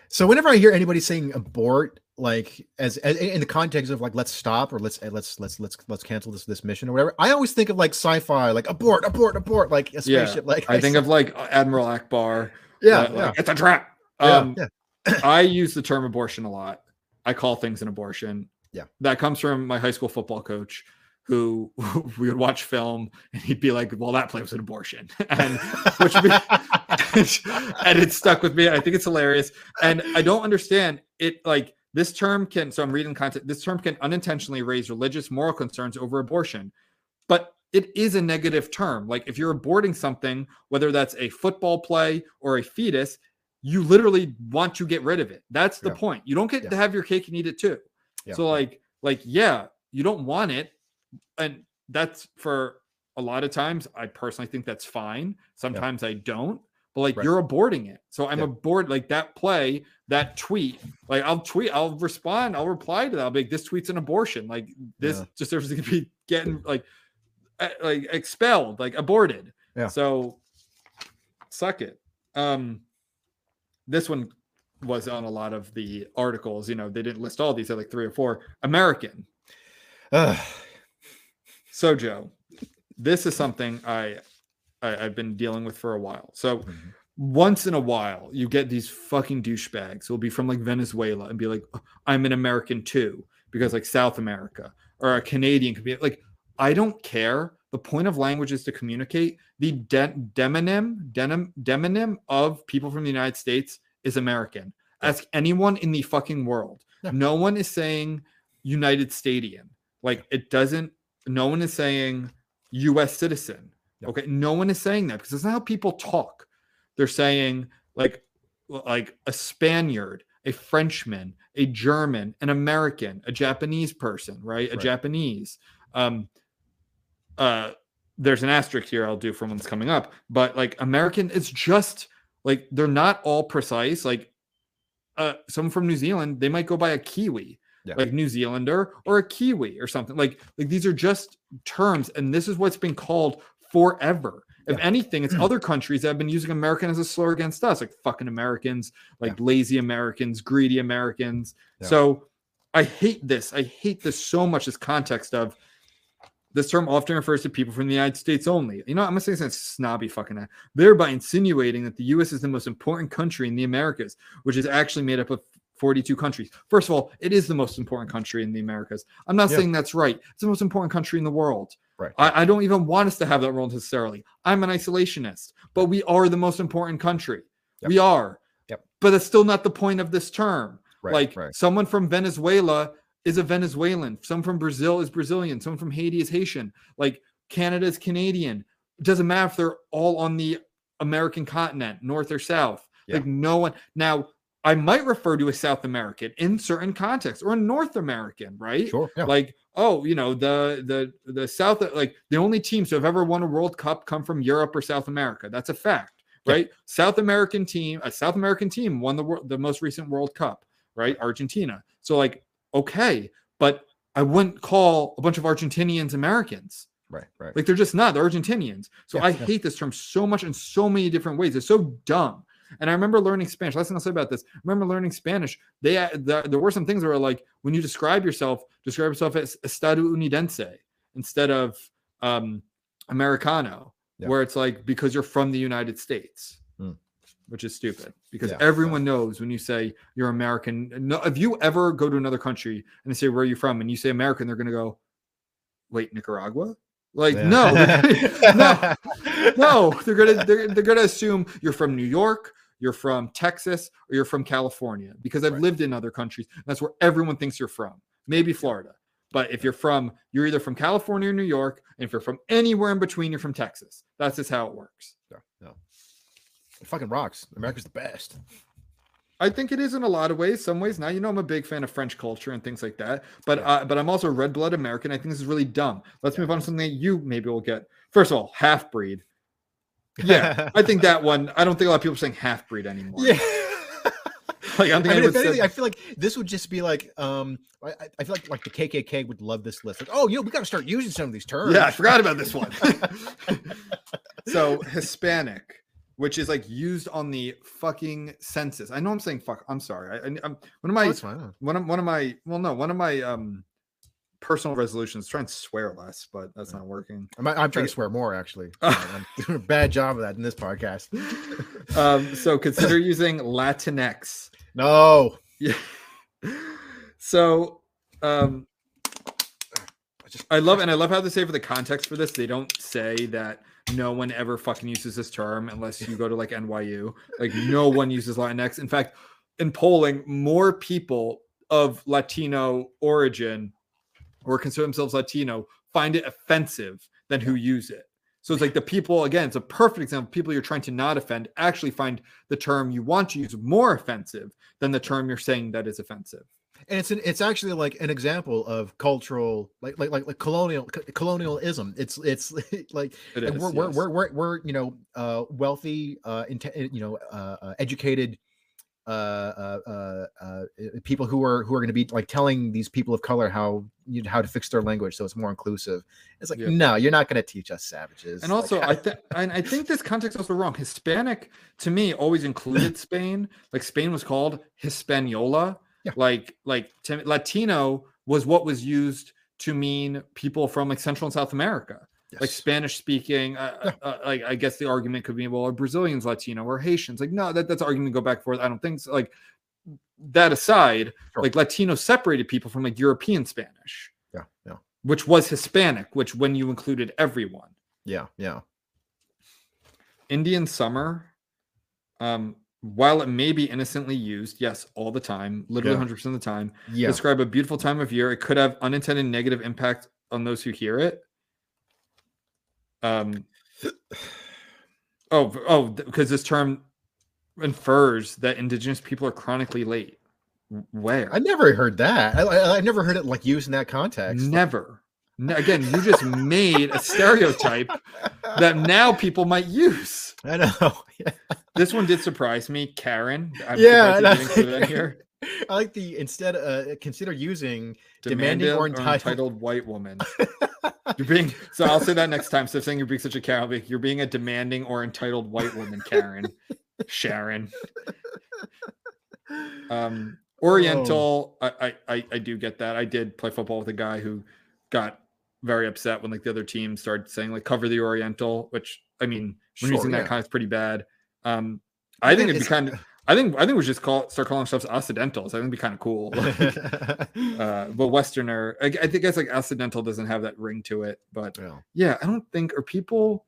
So whenever I hear anybody saying abort, like as, as in the context of like let's stop or let's let's let's let's let's cancel this this mission or whatever, I always think of like sci-fi, like abort, abort, abort, like a Yeah, spaceship. Like i think s- of like admiral Ackbar yeah, like, yeah, like, it's a trap um yeah. I use the term abortion a lot. I call things an abortion. Yeah. That comes from my high school football coach who we would watch film and he'd be like, Well, that play was an abortion. And which be and it stuck with me. I think it's hilarious. And I don't understand it like this term can so I'm reading content, this term can unintentionally raise religious moral concerns over abortion. But it is a negative term. Like if you're aborting something, whether that's a football play or a fetus, you literally want to get rid of it. That's the Yeah. point. You don't get Yeah. to have your cake and eat it too. Yeah, So like like yeah, you don't want it and that's for a lot of times I personally think that's fine. Sometimes I don't. But like Right. you're aborting it. So I'm aboard like that play, that tweet. Like I'll tweet, I'll respond, I'll reply to that. I'll be like, this tweet's an abortion. Like this deserves to be getting like like expelled, like aborted. Yeah. So suck it. Um this one was on a lot of the articles. You know, they didn't list all these, they like three or four. American. Ugh. So Joe, this is something I, I I've been dealing with for a while. So Mhm. once in a while, you get these fucking douchebags who'll be from like Venezuela and be like, "Oh, "I'm an American too," because like South America or a Canadian could be like, "I don't care." The point of language is to communicate. The de- demonym, denim, demonym of people from the United States is American. Ask anyone in the fucking world. Yeah. No one is saying United Stadium. Like it doesn't. No one is saying U.S. citizen. Yeah. Okay, no one is saying that because that's not how people talk. They're saying like like a Spaniard, a Frenchman, a German, an American, a Japanese person, right? A Right. Japanese. Um, uh, there's an asterisk here I'll do for one's coming up, but like American it's just like they're not all precise. Like uh someone from New Zealand, they might go by a Kiwi, Yeah. like New Zealander or a Kiwi or something. Like like these are just terms, and this is what's been called forever. If Yeah. anything, it's other countries that have been using American as a slur against us, like fucking Americans, like lazy Americans, greedy Americans. Yeah. So I hate this. I hate this so much. This context of this term often refers to people from the United States only. You know, I'm gonna say something snobby fucking ass, thereby insinuating that the US is the most important country in the Americas, which is actually made up of 42 countries. First of all, it is the most important country in the Americas. I'm not Yeah. saying that's right. It's the most important country in the world. Right. I, I don't even want us to have that role necessarily. I'm an isolationist, but we are the most important country. Yep. We are. Yep. But that's still not the point of this term. Right, like right. someone from Venezuela is a Venezuelan. Some from Brazil is Brazilian. Some from Haiti is Haitian. Like Canada is Canadian. It doesn't matter if they're all on the American continent, north or south. Yeah. Like no one. Now, I might refer to a South American in certain contexts or a North American, right? Sure. Yeah. Like, oh, you know, the the the South like the only teams to have ever won a World Cup come from Europe or South America. That's a fact, Yeah. right? South American team, a South American team won the wor- the most recent World Cup, right? Argentina. So like, okay, but I wouldn't call a bunch of Argentinians Americans. right. Right. Like they're just not. They're Argentinians. So Yeah, I yeah. hate this term so much in so many different ways. It's so dumb. And I remember learning Spanish. Last thing I'll say about this. I remember learning Spanish. They uh, the, there were some things that were like when you describe yourself, describe yourself as estadounidense instead of um, Americano, Yeah. where it's like because you're from the United States. Which is stupid. Because Yeah, yeah. everyone knows when you say you're American. No, if you ever go to another country and they say where are you from, and you say American, they're gonna go, wait, Nicaragua? Like Yeah. no, no, no. They're gonna they're, they're gonna assume you're from New York, you're from Texas, or you're from California because I've Right. lived in other countries. That's where everyone thinks you're from. Maybe Florida, but if you're from, you're either from California or New York, and if you're from anywhere in between, you're from Texas. That's just how it works. Yeah, yeah. It fucking rocks. America's the best. I think it is in a lot of ways. Some ways, now you know I'm a big fan of French culture and things like that. But Yeah. uh, but I'm also a red blood American. I think this is really dumb. Let's move on to something that you maybe will get. First of all, half breed. Yeah, I think that one. I don't think a lot of people are saying half breed anymore. yeah. like I I mean, anything, said- I feel like this would just be like, um, I, I- I feel like like the KKK would love this list. Like, oh, you know, we got to start using some of these terms. Yeah, I forgot about this one. so Hispanic, which is like used on the fucking census. I know I'm saying fuck. I'm sorry. I, I'm one of my Oh, one of one of my well no one of my um personal resolutions try and swear less, but that's not working. I'm, I'm trying to swear more actually. I'm doing a bad job of that in this podcast. Um, so consider using Latinx. No. Yeah. So um I love and I love how they say for the context for this, they don't say that no one ever fucking uses this term unless you go to like NYU. Like no one uses Latinx. In fact, in polling, more people of Latino origin or consider themselves Latino find it offensive than who use it. So it's like the people, again, it's a perfect example. People you're trying to not offend actually find the term you want to use more offensive than the term you're saying that is offensive. And it's an, it's actually like an example of cultural like like like, like colonial co- colonialism it's it's like It is, we're, we're, we're we're we're you know uh wealthy uh inte- you know uh, uh educated uh, uh uh uh people who are who are going to be like telling these people of color how you how to fix their language so it's more inclusive it's like Yeah. no you're not going to teach us savages And Like, also, I think and I think this context also wrong. Hispanic to me always included Spain. Like Spain was called Hispaniola. Yeah. Like like to, Latino was what was used to mean people from like Central and South America, like. Spanish speaking. Uh, Yeah. uh, like I guess the argument could be, well, are Brazilians Latino or Haitians? Like no, that, that's argument to go back and forth. I don't think so. Like that aside, Sure. like Latino separated people from like European Spanish, yeah yeah which was Hispanic, which when you included everyone. yeah yeah Indian summer, um, while it may be innocently used, yes, all the time, literally Yeah. 100% of the time, yeah describe a beautiful time of year. It could have unintended negative impact on those who hear it. Um, oh, oh, because this term infers that indigenous people are chronically late. Where? i never heard that i, I i've never heard it like used in that context Never. Again, you just made a stereotype that now people might use. I know yeah. this one did surprise me, Karen. I'm Yeah, surprised you didn't include that no. here. I like the instead uh consider using Demanding, Demanding or or entitled, entitled- white woman. You're being so. I'll say that next time. So saying you're being such a Karen, I'll be like, you're being a demanding or entitled white woman, Karen, Sharon. Um, Oriental. I, I I I do get that. I did play football with a guy who got very upset when like the other team started saying like cover the Oriental, which I mean Sure, using that yeah. kind of pretty bad. Um, I think it'd be kind of. I think I think we should just call start calling ourselves Occidentals. I think it'd be kind of cool. uh, but Westerner, I, I think it's like Occidental doesn't have that ring to it. But Yeah. yeah, I don't think are people.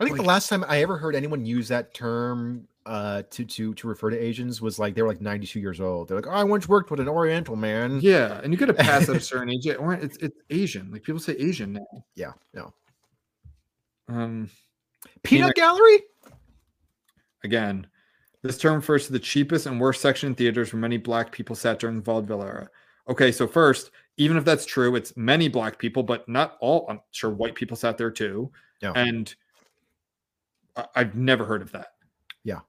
I think the last time I ever heard anyone use that term uh to to to refer to Asians was like they were like 92 years old. They're like, oh, I once worked with an Oriental man. Yeah, and you get a pass at a certain age. It's it's Asian. Like people say Asian now. Yeah, no. Um, Peanut Gallery? again, this term refers to the cheapest and worst section in theaters where many black people sat during the vaudeville era. Okay, so first, even if that's true, it's many black people, but not all. I'm sure white people sat there too. Yeah. And I- I've never heard of that. Yeah.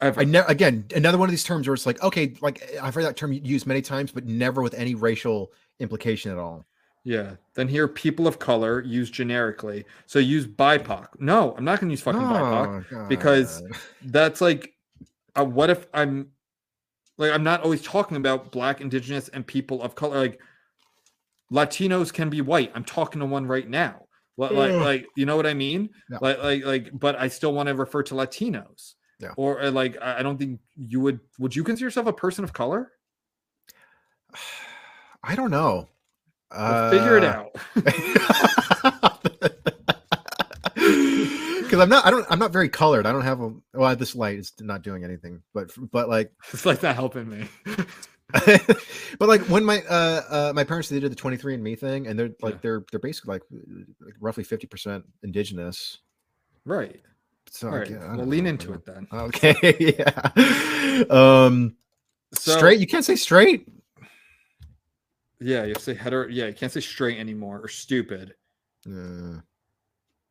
I've I never again another one of these terms where it's like okay, like I've heard that term used many times, but never with any racial implication at all. Yeah. Then here, people of color used generically. So use BIPOC. No, I'm not going to use fucking BIPOC. Oh, because- That's like, uh, what if I'm like, I'm not always talking about black, indigenous, and people of color. Like, Latinos can be white. I'm talking to one right now. Li- Like, like, you know what I mean? Like, like, like, but I still want to refer to Latinos. Yeah. Or uh, like, I don't think you would. Would you consider yourself a person of color? I don't know. Well, figure it Uh, out. because I'm not I don't I'm not very colored. I don't have a well this light is not doing anything, but but like it's like not helping me. but like when my uh uh my parents they did the 23 and me thing and they're like Yeah. they're they're basically like, like roughly 50 percent indigenous. right. So right. gue- I Well, lean know, into it then. Okay, yeah. Um So, straight, you can't say straight. Yeah, you have to say hetero. Yeah, you can't say straight anymore or stupid. Uh,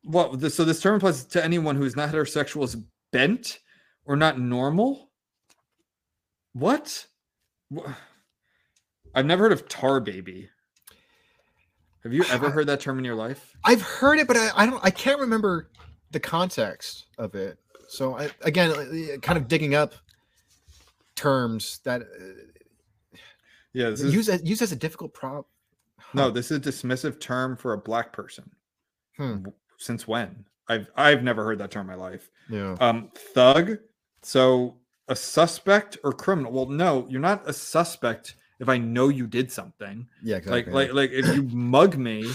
Well, this, so this term applies to anyone who is not heterosexual is bent or not normal. What? Wha- I've never heard of tar baby. Have you ever heard that term in your life? I've heard it, but I, I don't. I can't remember the context of it. So I, again, uh, kind of digging up terms that uh, Yeah, this is use as, use as a difficult prop. no. This is a dismissive term for a black person. Hmm. Since when? I've I've never heard that term in my life. Yeah. Um, thug. So a suspect or criminal. Well, no, you're not a suspect if I know you did something. Yeah. Exactly. Like, like, like if you mug me,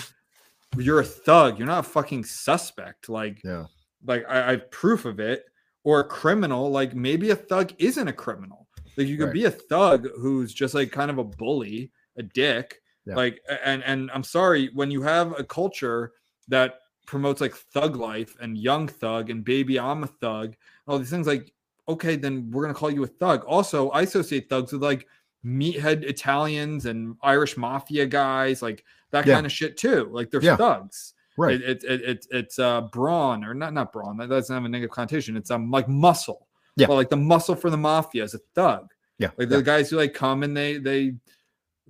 you're a thug. You're not a fucking suspect. Like, yeah. like I, I have proof of it. Or a criminal. Like maybe a thug isn't a criminal. Like you could Right. be a thug who's just like kind of a bully, a dick. Yeah. Like, and and I'm sorry when you have a culture that promotes like thug life and young thug and baby I'm a thug, all these things. Like, okay, then we're gonna call you a thug. Also, I associate thugs with like meathead Italians and Irish mafia guys, like that Yeah. kind of shit too. Like they're Yeah. thugs. Right. It, it, it, it- it's uh brawn or not not brawn. That doesn't have a negative connotation. It's um like muscle. Yeah. But like the muscle for the mafia is a thug. yeah. Like yeah. the guys who like come and they they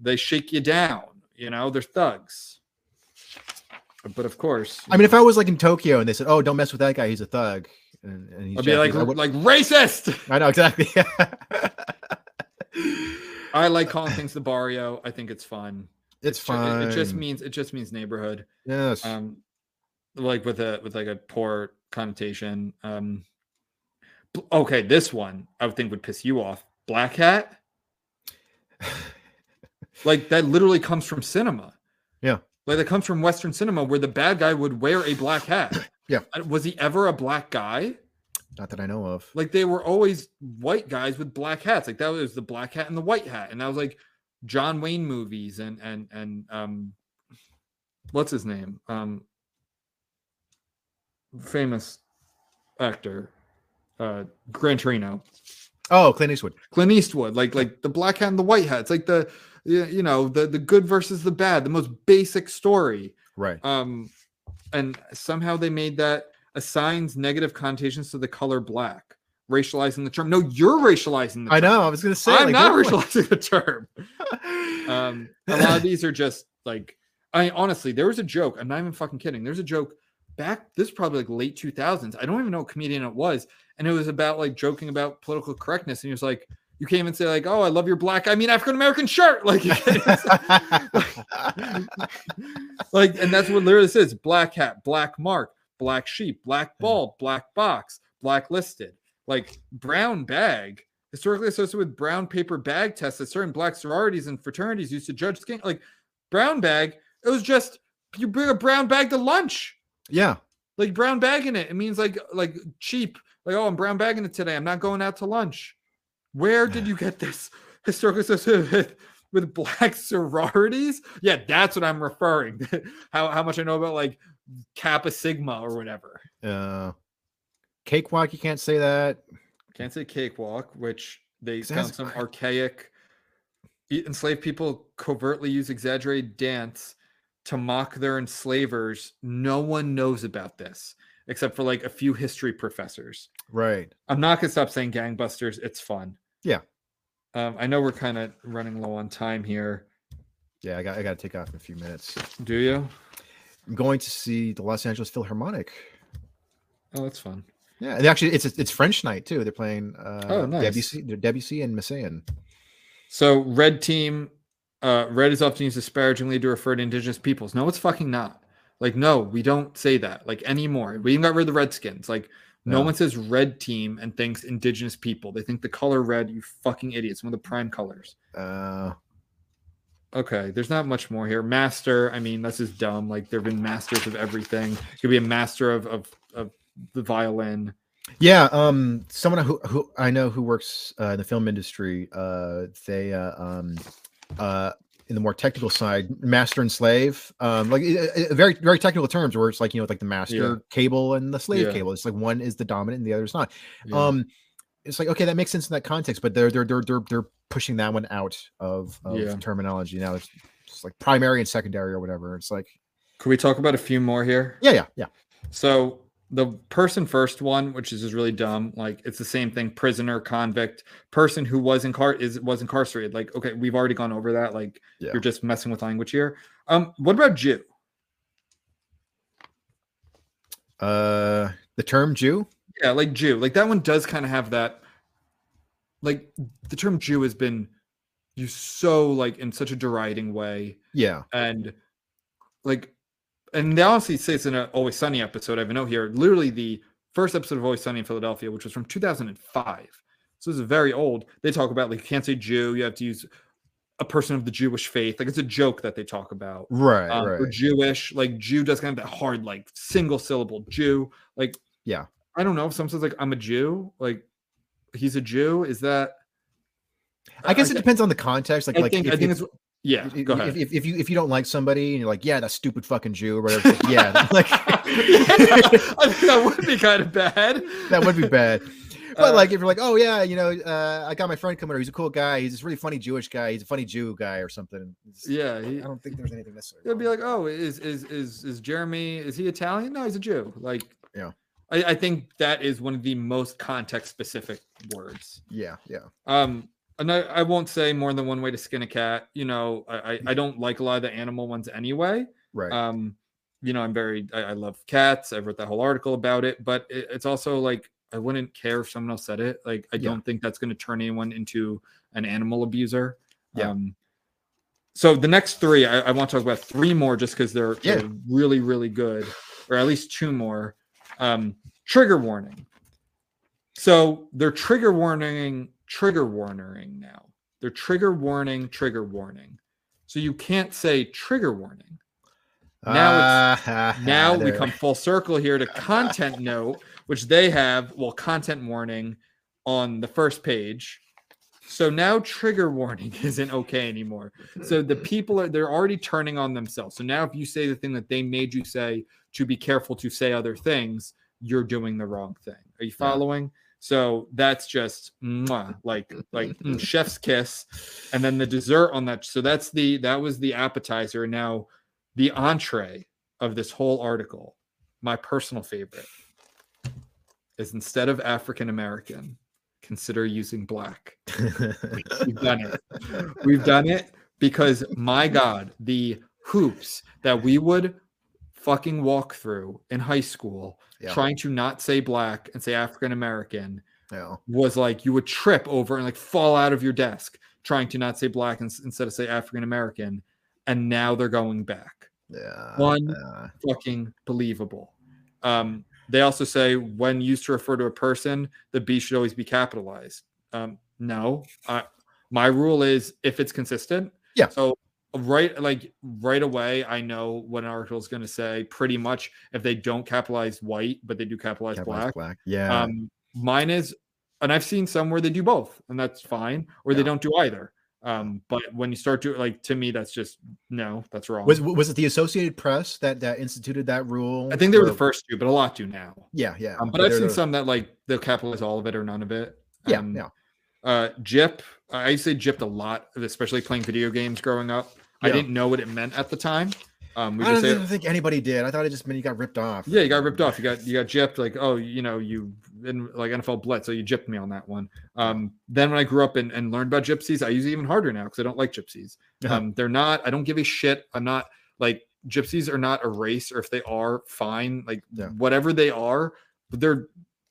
they shake you down. You know, they're thugs. But of course, I mean, if I was like in Tokyo and they said, "Oh, don't mess with that guy. He's a thug," and, and he's I'd be like Japanese," I would- like racist. I know exactly. I like calling things the barrio. I think it's fun. it's ju- it- It, just means it just means neighborhood. yes. Um, like with a with like a poor connotation. Um, okay, this one I would think would piss you off. Black hat. Like that literally comes from cinema. Yeah. Like that comes from Western cinema where the bad guy would wear a black hat. Yeah. Was he ever a black guy? Not that I know of. Like they were always white guys with black hats. Like that was the black hat and the white hat. And that was like John Wayne movies and and and um what's his name? Um famous actor. Uh Gran Torino. Oh, Clint Eastwood. Clint Eastwood, like like the black hat and the white hat. It's like the you know the the good versus the bad, the most basic story. Right. Um, and somehow they made that. assigns negative connotations to the color black, racializing the term. No, you're racializing the I term. know. I was gonna say. I'm like, not racializing the term. Um, a lot of these are just like, I honestly, there was a joke. I'm not even fucking kidding. There's a joke back. This is probably like late 2000s. I don't even know what comedian it was, and it was about like joking about political correctness. And he was like, "You can't even say like, oh, I love your black. I mean African American shirt." Like, you can't even say- like, and that's what literally says: black hat, black mark, black sheep, black bald, black box, blacklisted. Like brown bag historically associated with brown paper bag tests that certain black sororities and fraternities used to judge skin. Like brown bag, it was just you bring a brown bag to lunch, yeah. like brown bag in it. It means like like cheap. Like oh, I'm brown bagging it today. I'm not going out to lunch. Where did you get this historical associated with, black sororities? Yeah, that's what I'm referring. to. how how much I know about like Kappa Sigma or whatever. Uh, cakewalk. You can't say that. Can't say cakewalk, which they found some archaic enslaved people covertly use exaggerated dance to mock their enslavers. No one knows about this except for like a few history professors. Right. I'm not gonna stop saying gangbusters. It's fun. Yeah. Um, I know we're kind of running low on time here. Yeah. I got. I got to take off in a few minutes. Do you? I'm going to see the Los Angeles Philharmonic. Oh, that's fun. Yeah, and actually, it's it's French night too. They're playing uh, Oh, nice. Debussy, Debussy and Messiaen. So red team, uh, red is often used disparagingly to refer to indigenous peoples. No, it's fucking not. Like, no, we don't say that like anymore. We even got rid of the Redskins. Like, no, No. one says red team and thinks indigenous people. They think the color red. You fucking idiots. One of the prime colors. Uh, Okay, there's not much more here. Master. I mean, that's just dumb. Like, there've been masters of everything. You could be a master of of of the violin. yeah, um, someone who who I know who works uh, in the film industry. Uh, they uh, um, uh, in the more technical side, master and slave. Um, like uh, uh, very very technical terms where it's like you know like the master Yeah. cable and the slave Yeah. cable. It's like one is the dominant and the other is not. Yeah. Um, it's like okay, that makes sense in that context, but they're they're they're they're they're pushing that one out of, of terminology now. It's, it's like primary and secondary or whatever. It's like Could we talk about a few more here? yeah, yeah, yeah. So the person first one, which is just really dumb, like it's the same thing: prisoner, convict, person who was incar is was incarcerated. Like, okay, we've already gone over that. Like, Yeah. you're just messing with language here. Um, what about Jew? Uh, the term Jew. Yeah, like Jew, like that one does kind of have that. Like the term Jew has been used so like in such a deriding way. Yeah, and like and they honestly say it's in an always sunny episode i have a note here. Literally the first episode of always sunny in philadelphia which was from 2005 so this is very old. They talk about like you can't say jew you have to use a person of the jewish faith. Like it's a joke that they talk about. Right, um, right. or jewish. Like jew does kind of that hard like single syllable jew. Like Yeah. i don't know. If someone says like i'm a jew like he's a jew is that I guess it depends on the context. Like, i like think i think it's yeah if, go ahead if, if, you if you don't like somebody and you're like, yeah, that stupid fucking Jew or whatever. like, yeah, like I think that would be kind of bad. that would be bad. But Uh, like if you're like, oh yeah, you know, uh, I got my friend coming over. He's a cool guy. He's this really funny Jewish guy. He's a funny Jew guy or something. It's- yeah, I don't think there's anything necessary. it'd be like, oh, is is is is Jeremy? Is he Italian? No, he's a Jew. Like, Yeah. I, I think that is one of the most context specific words. yeah, yeah, Um, and I, I won't say more than one way to skin a cat. You know, I I, don't like a lot of the animal ones anyway. right. Um, you know, I'm very I, I love cats. I wrote that whole article about it, but it, it's also like I wouldn't care if someone else said it. Like I Yeah. don't think that's going to turn anyone into an animal abuser. Yeah. Um, so the next three, I, I want to talk about three more just because they're, Yeah. they're really, really good, or at least two more. Um, trigger warning. So they're trigger warning, trigger warning now. They're trigger warning, trigger warning. So you can't say trigger warning. now Ah, Now we come full circle here to content note, which they have, well, content warning on the first page. So now trigger warning isn't okay anymore. So the people are they're already turning on themselves. So now if you say the thing that they made you say to be careful to say other things, you're doing the wrong thing. Are you following? So that's just mwah, like like chef's kiss, and then the dessert on that. So that's the that was the appetizer. Now the entree of this whole article, my personal favorite, is instead of African American, consider using black. We've done it. We've done it because my God, the hoops that we would fucking walk through in high school Yeah. trying to not say black and say African American yeah. was like you would trip over and like fall out of your desk trying to not say black and, instead of say African American. And now they're going back. Yeah. One yeah. Fucking believable. Um, they also say when used to refer to a person, the B should always be capitalized. Um, no, I, my rule is if it's consistent. Yeah. So right, like right away, I know what an article is going to say. Pretty much, if they don't capitalize white, but they do capitalize Capitalized black. black. Yeah. Um, mine is, and I've seen some where they do both, and that's fine, or they don't do either. Um, but when you start to like, to me, that's just no, that's wrong. was was it the Associated Press that that instituted that rule? I think they were the first two, but a lot do now. Yeah, yeah. Um, but I've seen some that like they'll capitalize all of it or none of it. Yeah, Um, yeah. Uh, Gyp, I used to say Gypped a lot, especially playing video games growing up. I didn't know what it meant at the time. Um, we I just don't say, think- think anybody did. I thought it just meant you got ripped off. yeah, you got ripped off. You got you got gypped. Like, oh, you know, you in like NFL blitz, so you gypped me on that one. Um, then when I grew up and, and learned about gypsies, I use it even harder now because I don't like gypsies. Uh-huh. Um, they're not. I don't give a shit. I'm not like gypsies are not a race, or if they are, fine. Like Yeah. whatever they are, but they're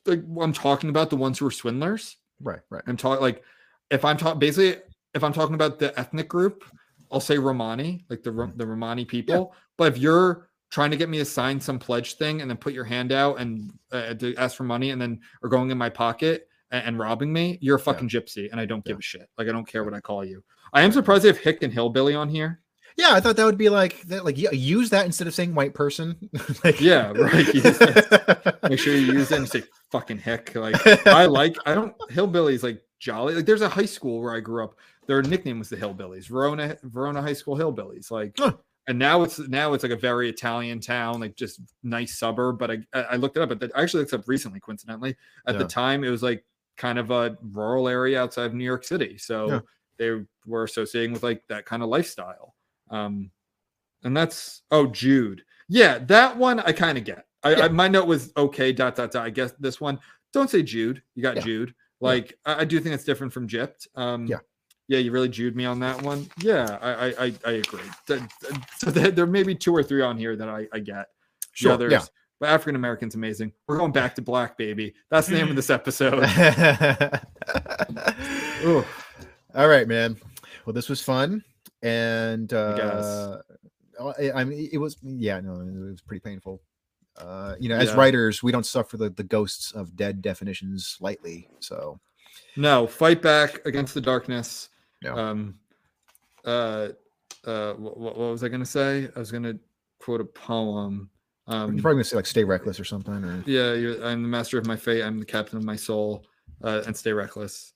like I'm talking about the ones who are swindlers. Right, right. I'm talking like if I'm talking basically if I'm talking about the ethnic group, I'll say Romani, like the the Romani people. But if you're trying to get me to sign some pledge thing and then put your hand out and uh, to ask for money and then are going in my pocket and, and robbing me, you're a fucking gypsy, and I don't give a shit. Like I don't care what I call you. I am surprised they have Hick and Hillbilly on here. Yeah, I thought that would be like that. Like, use that instead of saying white person. like, Yeah, right. Make sure you use it and say fucking Hick. Like I like I don't hillbillies like jolly. Like there's a high school where I grew up. Their nickname was the Hillbillies, Verona Verona High School Hillbillies. Like, Huh. and now it's now it's like a very Italian town, like just nice suburb. But I I looked it up. But I actually looked up recently, coincidentally. At the time, it was like kind of a rural area outside of New York City, so Yeah. they were associating with like that kind of lifestyle. Um, and that's oh jewed, yeah, that one I kind of get. I, Yeah. I my note was okay. Dot dot dot. I guess this one. Don't say jewed. You got Yeah. jewed. Like I, I do think it's different from Gypped. Um, Yeah. Yeah, you really jewed me on that one. Yeah, I I I, I agree. So there, there may be two or three on here that I, I get. The Sure, others, yeah. but African American's amazing. We're going back to black, baby. That's the name of this episode. Ooh, All right, man. Well, this was fun, and uh, I, I mean, it was yeah, no, it was pretty painful. Uh, you know, as Yeah. writers, we don't suffer the, the ghosts of dead definitions lightly. So no, fight back against the darkness. Yeah. Um, uh, uh, what, what was I gonna say? I was gonna quote a poem. Um, you're probably gonna say like "stay reckless" or something. Or yeah, you're, I'm the master of my fate. I'm the captain of my soul, uh, and stay reckless.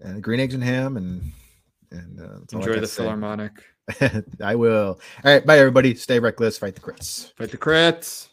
and green eggs and ham, and and uh, that's all I Enjoy the. Philharmonic. I will. All right, bye everybody. Stay reckless. Fight the crits. Fight the crits.